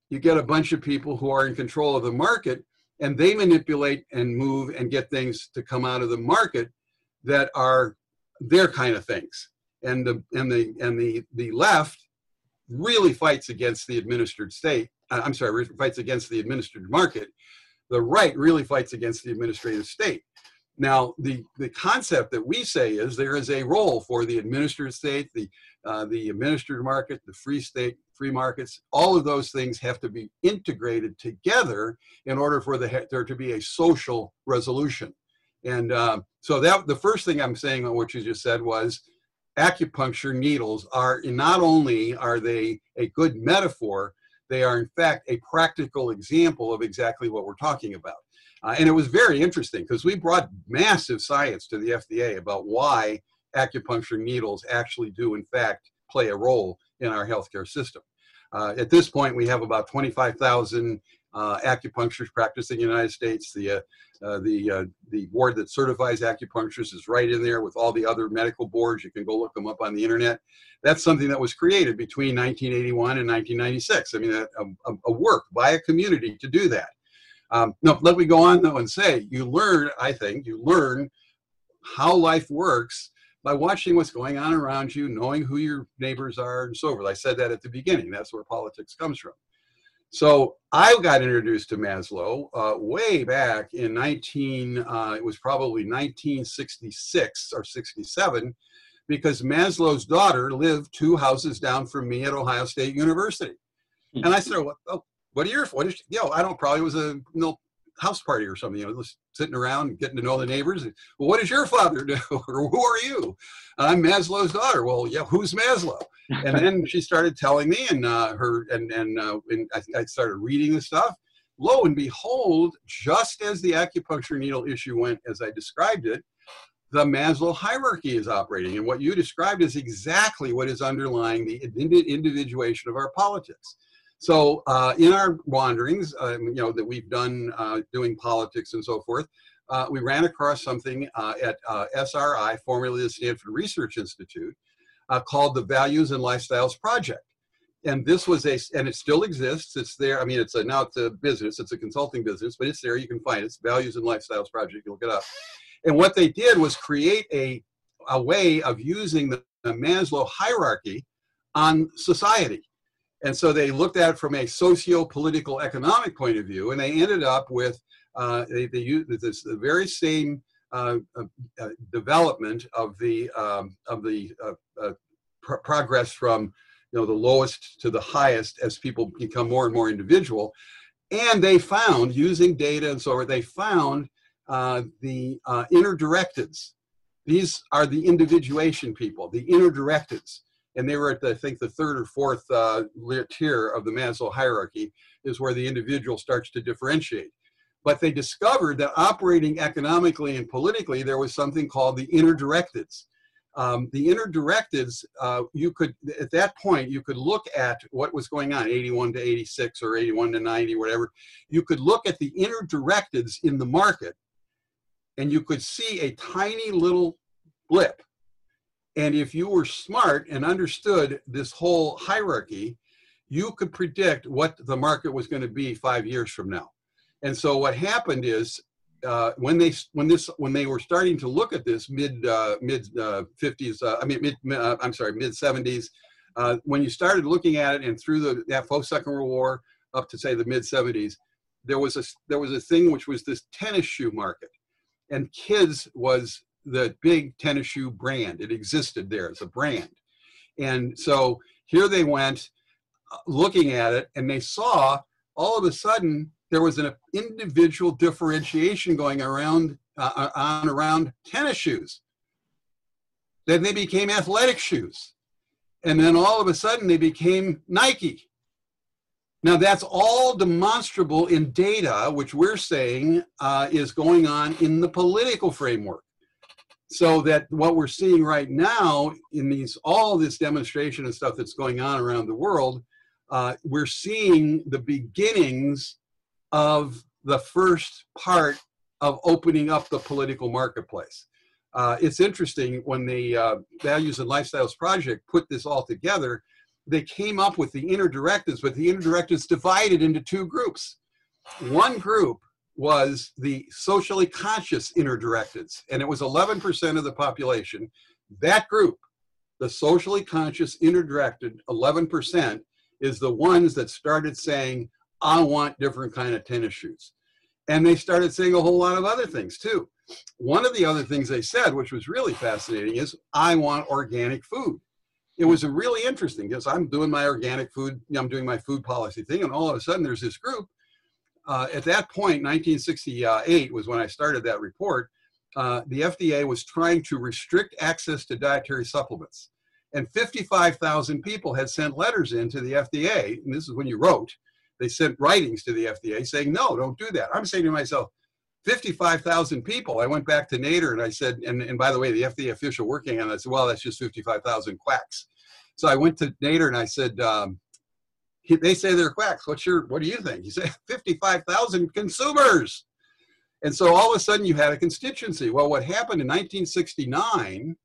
you get a bunch of people who are in control of the market, and they manipulate and move and get things to come out of the market that are their kind of things. And the and the and the the left really fights against the administered state. Uh, I'm sorry, fights against the administered market. The right really fights against the administrative state. Now, the, the concept that we say is there is a role for the administered state, the, uh, the administered market, the free state, free markets. All of those things have to be integrated together in order for the, there to be a social resolution. And uh, so that the first thing I'm saying on what you just said was acupuncture needles are not only are they a good metaphor, they are in fact a practical example of exactly what we're talking about. Uh, and it was very interesting because we brought massive science to the FDA about why acupuncture needles actually do, in fact, play a role in our healthcare system. Uh, at this point, we have about 25,000 uh, acupuncturists practicing in the United States. The, uh, uh, the, uh, the board that certifies acupuncturists is right in there with all the other medical boards. You can go look them up on the internet. That's something that was created between 1981 and 1996. I mean, a, a, a work by a community to do that. Um, no, let me go on though and say you learn, I think, you learn how life works by watching what's going on around you, knowing who your neighbors are, and so forth. I said that at the beginning. That's where politics comes from. So I got introduced to Maslow uh, way back in 19, uh, it was probably 1966 or 67, because Maslow's daughter lived two houses down from me at Ohio State University. And I said, well, oh, what are your what is you know i don't probably was a you know, house party or something you know just sitting around getting to know the neighbors well what does your father do? Or who are you? I'm maslow's daughter. Well yeah who's maslow? And then she started telling me and uh, her and and, uh, and I, I started reading the stuff. Lo and behold just as the acupuncture needle issue went as i described it the Maslow hierarchy is operating. And what you described is exactly what is underlying the individuation of our politics. So uh, in our wanderings, um, you know, that we've done uh, doing politics and so forth, uh, we ran across something uh, at uh, SRI, formerly the Stanford Research Institute, uh, called the Values and Lifestyles Project. And this was a, and it still exists. It's there. I mean, it's a, now it's a business. It's a consulting business, but it's there. You can find it. It's Values and Lifestyles Project. You look it up. And what they did was create a, a way of using the, the Maslow hierarchy on society. And so they looked at it from a socio-political economic point of view, and they ended up with uh, they, they this the very same uh, uh, uh development of the um, of the uh, uh, pr- progress from you know the lowest to the highest as people become more and more individual, and they found using data and so forth, they found the inner directeds. These are the individuation people, the inner directeds and they were at the, I think the third or fourth uh, tier of the Maslow hierarchy is where the individual starts to differentiate. But they discovered that operating economically and politically, there was something called the inner directeds. Um, the inner directives, uh, you could, at that point, you could look at what was going on, 81 to 86 or 81 to 90, whatever. You could look at the inner directives in the market and you could see a tiny little blip and if you were smart and understood this whole hierarchy, you could predict what the market was going to be five years from now. And so what happened is uh, when they when this when they were starting to look at this mid uh, mid uh, 50s, uh, I mean mid uh, I'm sorry mid 70s, uh, when you started looking at it and through the that post Second World War up to say the mid 70s, there was a there was a thing which was this tennis shoe market, and Keds was the big tennis shoe brand. It existed there as a brand. And so here they went uh, looking at it and they saw all of a sudden there was an individual differentiation going around uh, uh, on around tennis shoes. Then they became athletic shoes. And then all of a sudden they became Nike. Now that's all demonstrable in data, which we're saying uh, is going on in the political framework so that what we're seeing right now in these all this demonstration and stuff that's going on around the world uh, we're seeing the beginnings of the first part of opening up the political marketplace. Uh, it's interesting when the uh, Values and Lifestyles Project put this all together, they came up with the inner directives, but the inner directives divided into two groups. One group was the socially conscious inner directives, and it was 11% of the population. That group, the socially conscious inner directed 11%, is the ones that started saying, I want different kind of tennis shoes. And they started saying a whole lot of other things too. One of the other things they said, which was really fascinating, is I want organic food. It was really interesting because I'm doing my organic food, I'm doing my food policy thing, and all of a sudden there's this group. Uh, at that point, 1968 was when I started that report. Uh, the FDA was trying to restrict access to dietary supplements. And 55,000 people had sent letters in to the FDA, and this is when you wrote, they sent writings to the FDA saying, no, don't do that. I'm saying to myself, 55,000 people. I went back to Nader and I said, and, and by the way, the FDA official working on it said, well, that's just 55,000 quacks. So I went to Nader and I said, um, he, they say they're quacks. What's your, what do you think? He said, 55,000 consumers. And so all of a sudden you had a constituency. Well, what happened in 1969,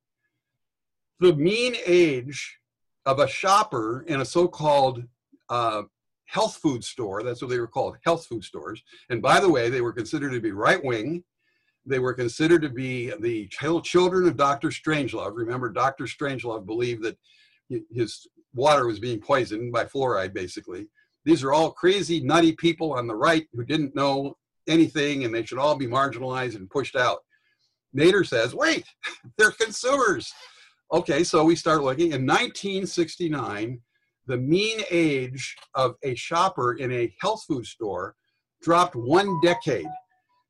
the mean age of a shopper in a so-called uh, health food store. That's what they were called, health food stores. And by the way, they were considered to be right wing. They were considered to be the children of Dr. Strangelove. Remember, Dr. Strangelove believed that his water was being poisoned by fluoride, basically. These are all crazy, nutty people on the right who didn't know anything and they should all be marginalized and pushed out. Nader says, wait, they're consumers. Okay, so we start looking. In 1969, the mean age of a shopper in a health food store dropped one decade.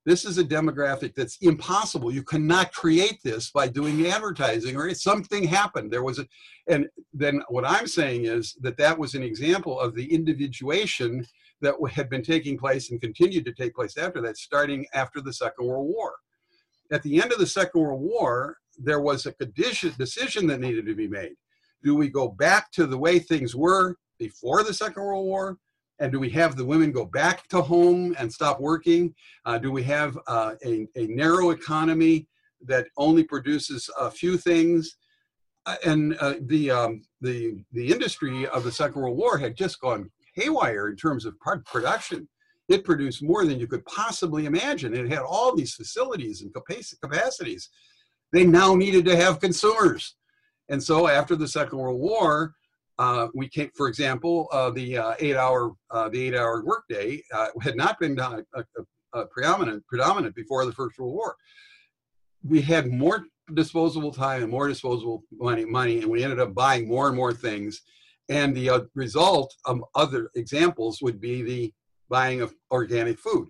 This is a demographic that's impossible. You cannot create this by doing advertising or something happened. There was a, and then what I'm saying is that that was an example of the individuation that had been taking place and continued to take place after that, starting after the Second World War. At the end of the Second World War, there was a decision that needed to be made do we go back to the way things were before the Second World War? And do we have the women go back to home and stop working? Uh, do we have uh, a, a, narrow economy that only produces a few things? Uh, and uh, the, um, the, the industry of the Second World War had just gone haywire in terms of production. It produced more than you could possibly imagine. It had all these facilities and capacities. They now needed to have consumers. And so after the Second World War, uh, we came, for example, uh, the uh, eight-hour uh, the eight-hour workday uh, had not been uh, predominant predominant before the First World War. We had more disposable time and more disposable money, money, and we ended up buying more and more things. And the result of other examples would be the buying of organic food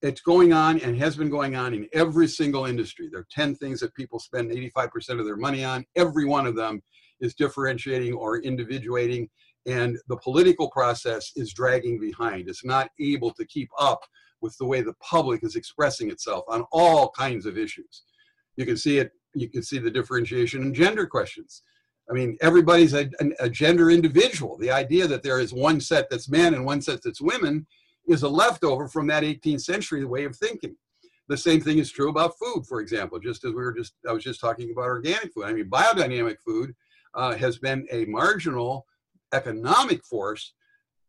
it's going on and has been going on in every single industry. There are 10 things that people spend 85% of their money on. Every one of them is differentiating or individuating, and the political process is dragging behind. It's not able to keep up with the way the public is expressing itself on all kinds of issues. You can see it, you can see the differentiation in gender questions. I mean, everybody's a, a gender individual. The idea that there is one set that's men and one set that's women is a leftover from that 18th century way of thinking. The same thing is true about food, for example, just as we were just, I was just talking about organic food. I mean, biodynamic food uh, has been a marginal economic force,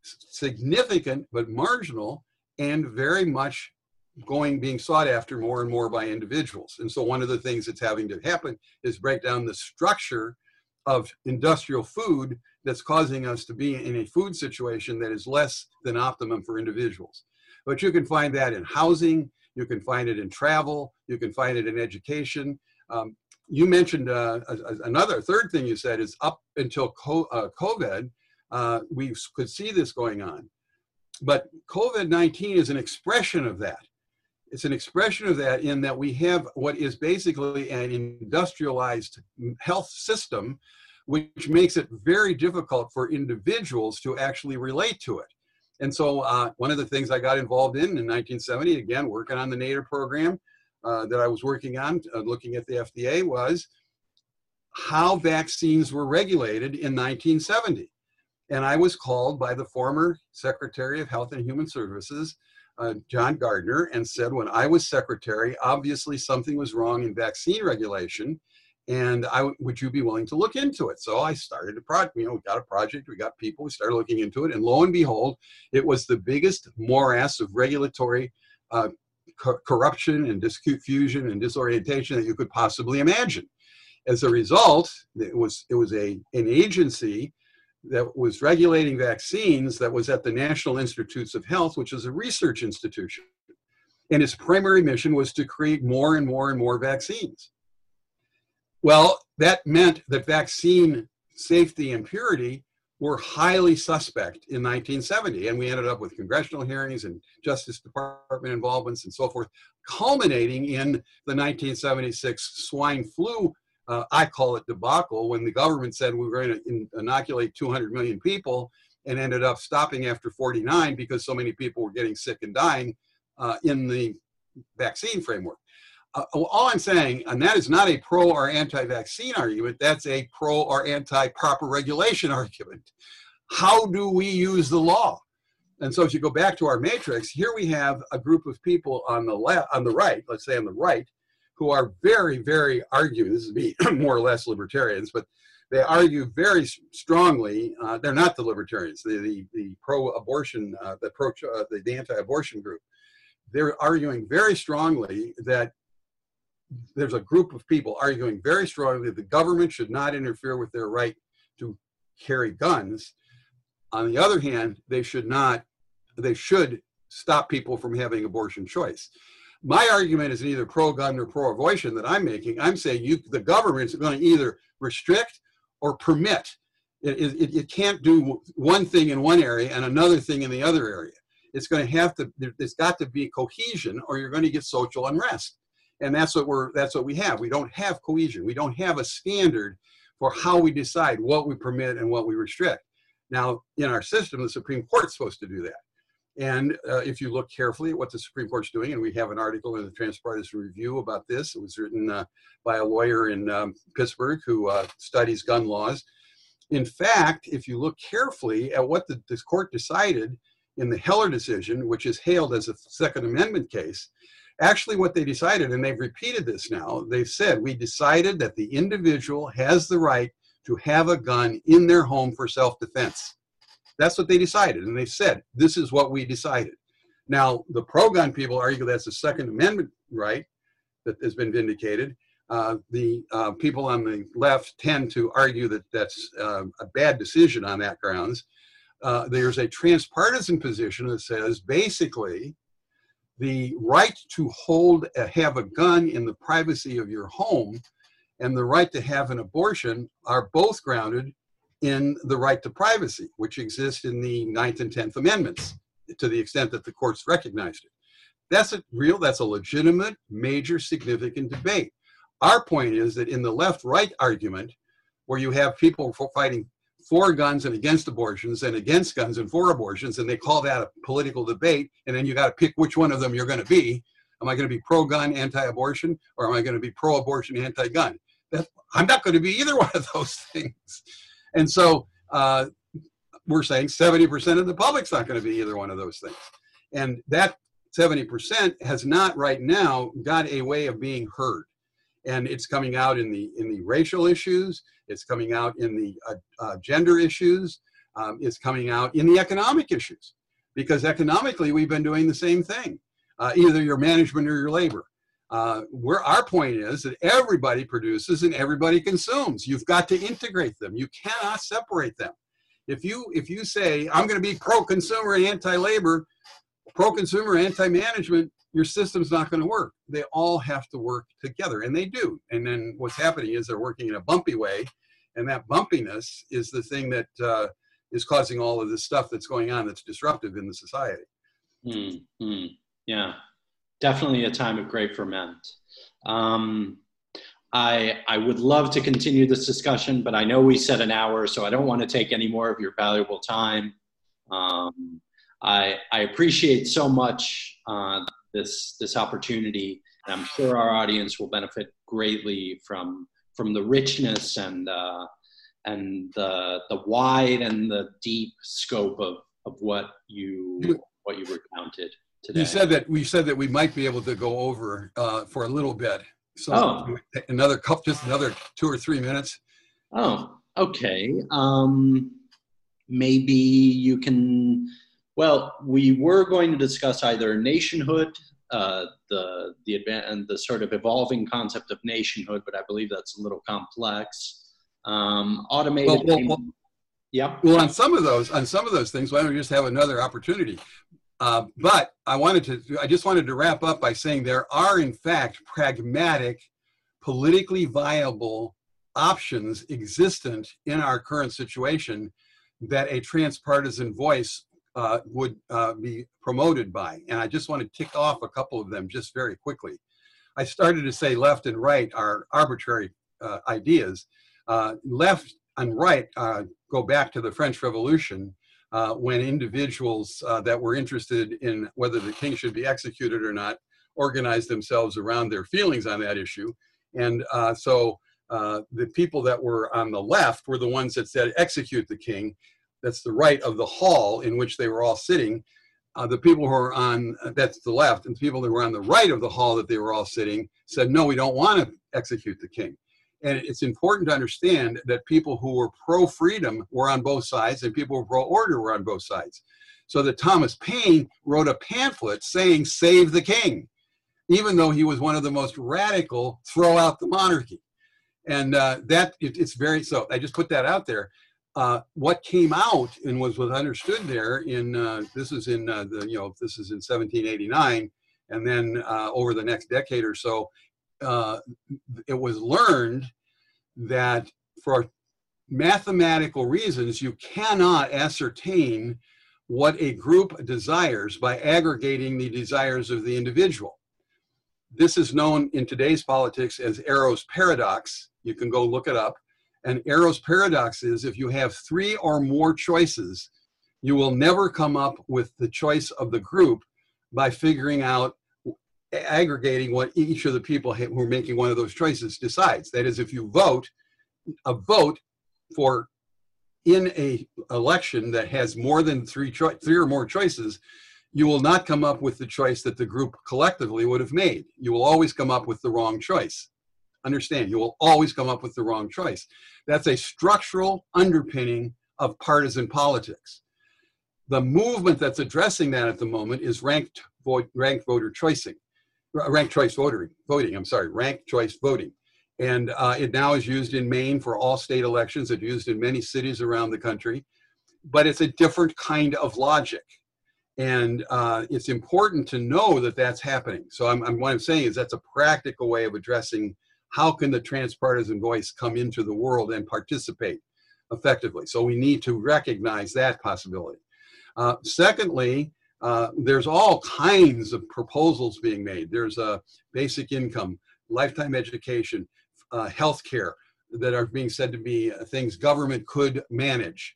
significant but marginal, and very much going being sought after more and more by individuals. And so one of the things that's having to happen is break down the structure of industrial food that's causing us to be in a food situation that is less than optimum for individuals. But you can find that in housing, you can find it in travel, you can find it in education. Um, you mentioned uh, another third thing you said is up until uh, COVID, uh, we could see this going on. But COVID 19 is an expression of that. It's an expression of that in that we have what is basically an industrialized health system which makes it very difficult for individuals to actually relate to it. And so uh, one of the things I got involved in in 1970, again, working on the Nader program uh, that I was working on, uh, looking at the FDA, was how vaccines were regulated in 1970. And I was called by the former Secretary of Health and Human Services, uh, John Gardner, and said when I was secretary, obviously something was wrong in vaccine regulation, and I would you be willing to look into it? So I started a project. You know, we got a project, we got people, we started looking into it, and lo and behold, it was the biggest morass of regulatory uh, co- corruption and disconfusion and disorientation that you could possibly imagine. As a result, it was it was a an agency that was regulating vaccines that was at the National Institutes of Health, which is a research institution. And its primary mission was to create more and more and more vaccines. Well, that meant that vaccine safety and purity were highly suspect in 1970. And we ended up with congressional hearings and Justice Department involvements and so forth, culminating in the 1976 swine flu uh, I call it debacle, when the government said we were going to inoculate 200 million people and ended up stopping after 49 because so many people were getting sick and dying uh, in the vaccine framework. Uh, all I'm saying, and that is not a pro or anti vaccine argument, that's a pro or anti proper regulation argument. How do we use the law? And so, if you go back to our matrix, here we have a group of people on the left, on the right, let's say on the right, who are very, very arguing. This is me, more or less libertarians, but they argue very strongly. Uh, they're not the libertarians, the the, the pro-abortion, uh, the pro uh, the, the anti-abortion group. They're arguing very strongly that there's a group of people arguing very strongly that the government should not interfere with their right to carry guns. On the other hand, they should not. They should stop people from having abortion choice. My argument is neither pro-gun nor pro-abortion that I'm making. I'm saying you, the government is going to either restrict or permit. It, it, it can't do one thing in one area and another thing in the other area. It's going to have to. There's got to be cohesion, or you're going to get social unrest. And that's what we're. That's what we have. We don't have cohesion. We don't have a standard for how we decide what we permit and what we restrict. Now, in our system, the Supreme Court's supposed to do that. And uh, if you look carefully at what the Supreme Court's doing, and we have an article in the Transpartisan Review about this, it was written uh, by a lawyer in um, Pittsburgh who uh, studies gun laws. In fact, if you look carefully at what the, court decided in the Heller decision, which is hailed as a Second Amendment case, actually what they decided, and they've repeated this now, they've said, we decided that the individual has the right to have a gun in their home for self defense. That's what they decided. And they said, this is what we decided. Now, the pro gun people argue that's a Second Amendment right that has been vindicated. Uh, the uh, people on the left tend to argue that that's uh, a bad decision on that grounds. Uh, there's a transpartisan position that says basically the right to hold uh, have a gun in the privacy of your home and the right to have an abortion are both grounded in the right to privacy, which exists in the Ninth and Tenth Amendments, to the extent that the courts recognized it. That's a real, that's a legitimate, major, significant debate. Our point is that in the left right argument, where you have people fighting for guns and against abortions and against guns and for abortions, and they call that a political debate, and then you got to pick which one of them you're going to be. Am I going to be pro gun, anti abortion, or am I going to be pro abortion, anti gun? I'm not going to be either one of those things. And so uh, we're saying 70% of the public's not going to be either one of those things. And that 70% has not right now got a way of being heard. And it's coming out in the in the racial issues. It's coming out in the uh, uh, gender issues. Um, it's coming out in the economic issues, because economically we've been doing the same thing. Uh, either your management or your labor. Uh, where our point is that everybody produces and everybody consumes. You've got to integrate them. You cannot separate them. If you if you say I'm going to be pro-consumer and anti-labor, pro-consumer, anti-management, your system's not going to work. They all have to work together, and they do. And then what's happening is they're working in a bumpy way, and that bumpiness is the thing that uh, is causing all of this stuff that's going on that's disruptive in the society. Mm-hmm. Yeah definitely a time of great ferment. Um, I, I would love to continue this discussion, but I know we set an hour, so I don't want to take any more of your valuable time. Um, I, I appreciate so much uh, this, this opportunity, and I'm sure our audience will benefit greatly from, from the richness and, uh, and the the wide and the deep scope of of what you what you recounted today. You said that we said that we might be able to go over uh, for a little bit. So Oh. another couple, just another two or three minutes. Oh, okay. Um, maybe you can. Well, we were going to discuss either nationhood, uh, the the advan- and the sort of evolving concept of nationhood, but I believe that's a little complex. Um, automated. Well, well, well- Yep. Well, on some of those, on some of those things, why don't we just have another opportunity? Uh, but I wanted to, I just wanted to wrap up by saying there are, in fact, pragmatic, politically viable options existent in our current situation that a transpartisan voice uh, would uh, be promoted by. And I just want to tick off a couple of them just very quickly. I started to say left and right are arbitrary uh, ideas. Uh, left and right uh, go back to the French Revolution uh, when individuals that were interested in whether the king should be executed or not organized themselves around their feelings on that issue. And so uh, the people that were on the left were the ones that said, execute the king. That's the right of the hall in which they were all sitting. Uh, the people who are on, that's the left, and the people that were on the right of the hall that they were all sitting said, no, we don't want to execute the king. And it's important to understand that people who were pro freedom were on both sides and people who were pro order were on both sides. So that Thomas Paine wrote a pamphlet saying, Save the king, even though he was one of the most radical, throw out the monarchy. And uh, that it, it's very so. I just put that out there. Uh, what came out and was was understood there in uh, this is in uh, the you know this is in 1789, and then uh, over the next decade or so, uh, it was learned that for mathematical reasons, you cannot ascertain what a group desires by aggregating the desires of the individual. This is known in today's politics as Arrow's paradox. You can go look it up. And Arrow's paradox is if you have three or more choices, you will never come up with the choice of the group by figuring out aggregating what each of the people who are making one of those choices decides. That is, if you vote, a vote for in a election that has more than three cho- three or more choices, you will not come up with the choice that the group collectively would have made. You will always come up with the wrong choice. Understand, you will always come up with the wrong choice. That's a structural underpinning of partisan politics. The movement that's addressing that at the moment is ranked vote, ranked voter choicing ranked choice voting. Voting. I'm sorry, ranked choice voting, and uh, it now is used in Maine for all state elections. It's used in many cities around the country, but it's a different kind of logic, and uh, it's important to know that that's happening. So I'm, I'm what I'm saying is that's a practical way of addressing how can the transpartisan voice come into the world and participate effectively. So we need to recognize that possibility. Uh, secondly, uh, there's all kinds of proposals being made. There's a basic income, lifetime education, uh, health care that are being said to be uh, things government could manage.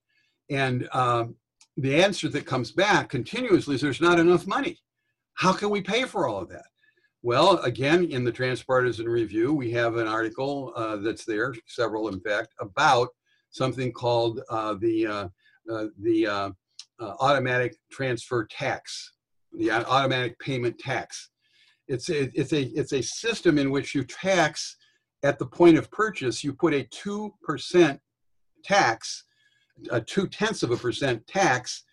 And um, the answer that comes back continuously is there's not enough money. How can we pay for all of that? Well, again, in the Transpartisan Review, we have an article uh, that's there, several in fact, about something called uh, the uh, uh, the uh, uh, automatic transfer tax, the automatic payment tax. It's a, it's a it's a system in which you tax at the point of purchase. You put a two percent tax, a two tenths of a percent tax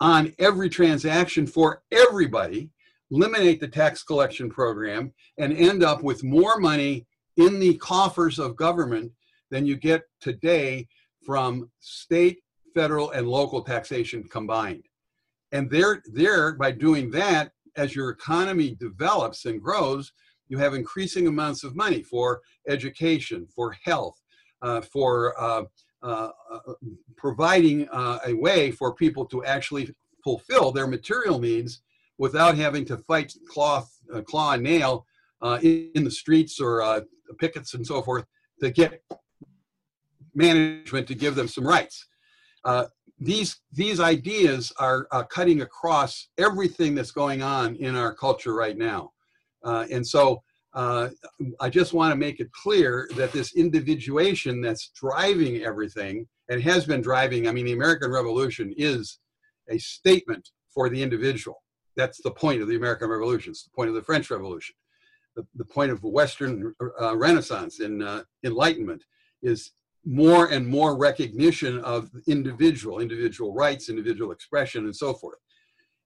on every transaction for everybody. Eliminate the tax collection program and end up with more money in the coffers of government than you get today from state, federal, and local taxation combined. And there, there, by doing that, as your economy develops and grows, you have increasing amounts of money for education, for health, uh, for uh, uh, uh, providing uh, a way for people to actually fulfill their material needs without having to fight cloth, uh, claw and nail uh, in, in the streets or uh, pickets and so forth to get management to give them some rights. Uh, these these ideas are cutting across everything that's going on in our culture right now, uh, and so I just want to make it clear that this individuation that's driving everything and has been driving, I mean, the American Revolution is a statement for the individual. That's the point of the American Revolution. It's the point of the French Revolution. The, the point of Western uh, Renaissance and uh, Enlightenment is more and more recognition of individual, individual rights, individual expression, and so forth.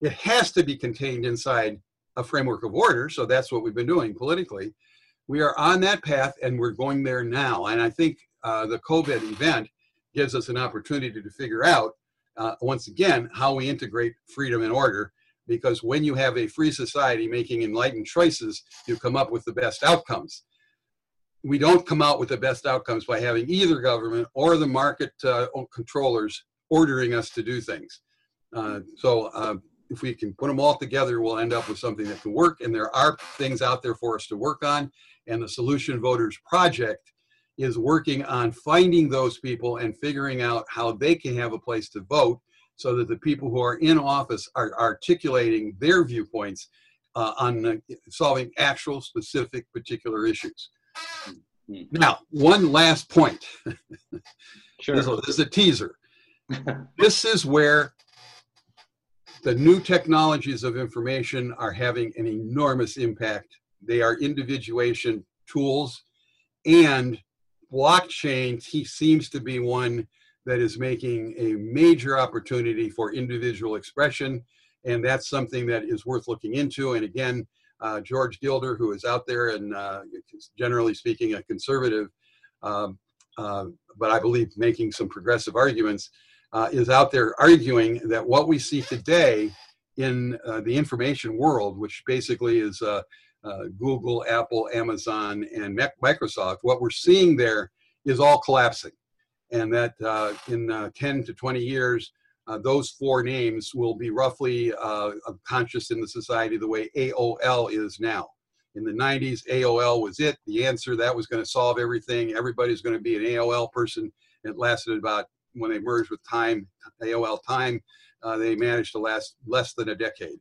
It has to be contained inside a framework of order. So that's what we've been doing politically. We are on that path and we're going there now. And I think uh, the COVID event gives us an opportunity to figure out, uh, once again, how we integrate freedom and order. Because when you have a free society making enlightened choices, you come up with the best outcomes. We don't come out with the best outcomes by having either government or the market uh, controllers ordering us to do things. Uh, so uh, if we can put them all together, we'll end up with something that can work. And there are things out there for us to work on. And the Solution Voters Project is working on finding those people and figuring out how they can have a place to vote so that the people who are in office are articulating their viewpoints uh, on uh, solving actual specific particular issues. Mm-hmm. Now, one last point. sure. this, this is a teaser. this is where the new technologies of information are having an enormous impact. They are individuation tools, and blockchain seems to be one that is making a major opportunity for individual expression, and that's something that is worth looking into. And again, uh, George Gilder, who is out there and uh, generally speaking a conservative, um, uh, but I believe making some progressive arguments, uh, is out there arguing that what we see today in uh, the information world, which basically is uh, Google, Apple, Amazon, and Microsoft, what we're seeing there is all collapsing. And that uh, in uh, 10 to 20 years, those four names will be roughly conscious in the society the way AOL is now. In the 90s, AOL was it, the answer that was going to solve everything. Everybody's going to be an AOL person. It lasted about when they merged with Time, AOL Time, uh, they managed to last less than a decade.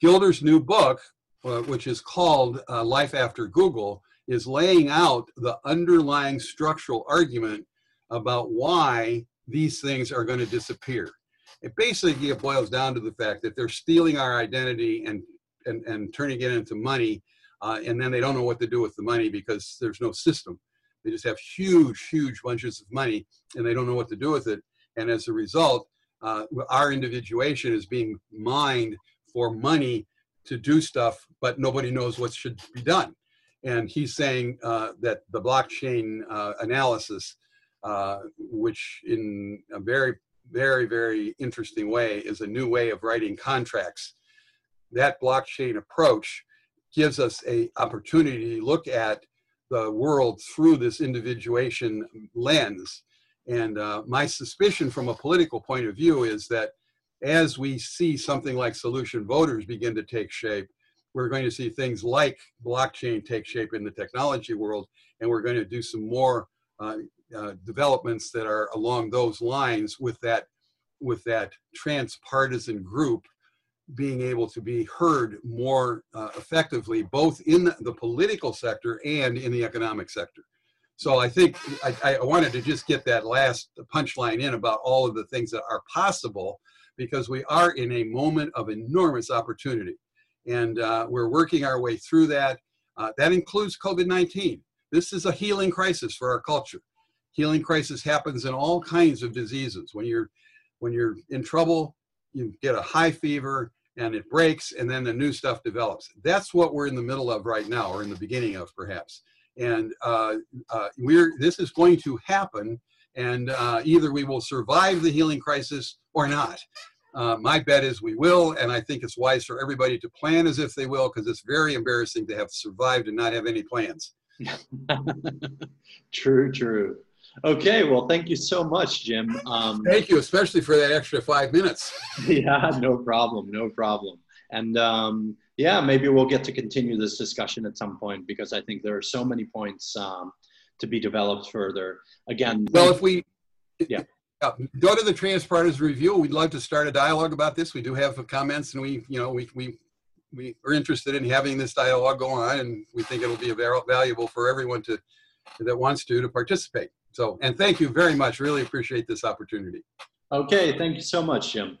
Gilder's new book, uh, which is called uh, Life After Google, is laying out the underlying structural argument about why these things are going to disappear. It basically it boils down to the fact that they're stealing our identity and, and, and turning it into money, uh, and then they don't know what to do with the money because there's no system. They just have huge, huge bunches of money and they don't know what to do with it. And as a result, uh, our individuation is being mined for money to do stuff, but nobody knows what should be done. And he's saying uh, that the blockchain uh, analysis, uh, which in a very, very, very interesting way is a new way of writing contracts. That blockchain approach gives us a opportunity to look at the world through this individuation lens. And uh, my suspicion from a political point of view is that as we see something like solution voters begin to take shape, we're going to see things like blockchain take shape in the technology world, and we're going to do some more uh, uh, developments that are along those lines with that with that transpartisan group being able to be heard more uh, effectively, both in the, political sector and in the economic sector. So I think I, I, wanted to just get that last punchline in about all of the things that are possible because we are in a moment of enormous opportunity. And uh, we're working our way through that. Uh, that includes COVID 19. This is a healing crisis for our culture. Healing crisis happens in all kinds of diseases. When you're when you're in trouble, you get a high fever and it breaks and then the new stuff develops. That's what we're in the middle of right now, or in the beginning of perhaps. And uh, uh, we're this is going to happen, and uh, either we will survive the healing crisis or not. Uh, my bet is we will, and I think it's wise for everybody to plan as if they will, because it's very embarrassing to have survived and not have any plans. true, true. Okay, well, thank you so much, Jim. Um, thank you, especially for that extra five minutes. yeah, no problem, no problem. And um, yeah, maybe we'll get to continue this discussion at some point because I think there are so many points um, to be developed further. Again, well, if we yeah. Uh, go to the Transpartisan Review. We'd love to start a dialogue about this. We do have comments, and we, you know, we we we are interested in having this dialogue go on, and we think it'll be valuable for everyone to that wants to to participate. So, and thank you very much. Really appreciate this opportunity. Okay, thank you so much, Jim.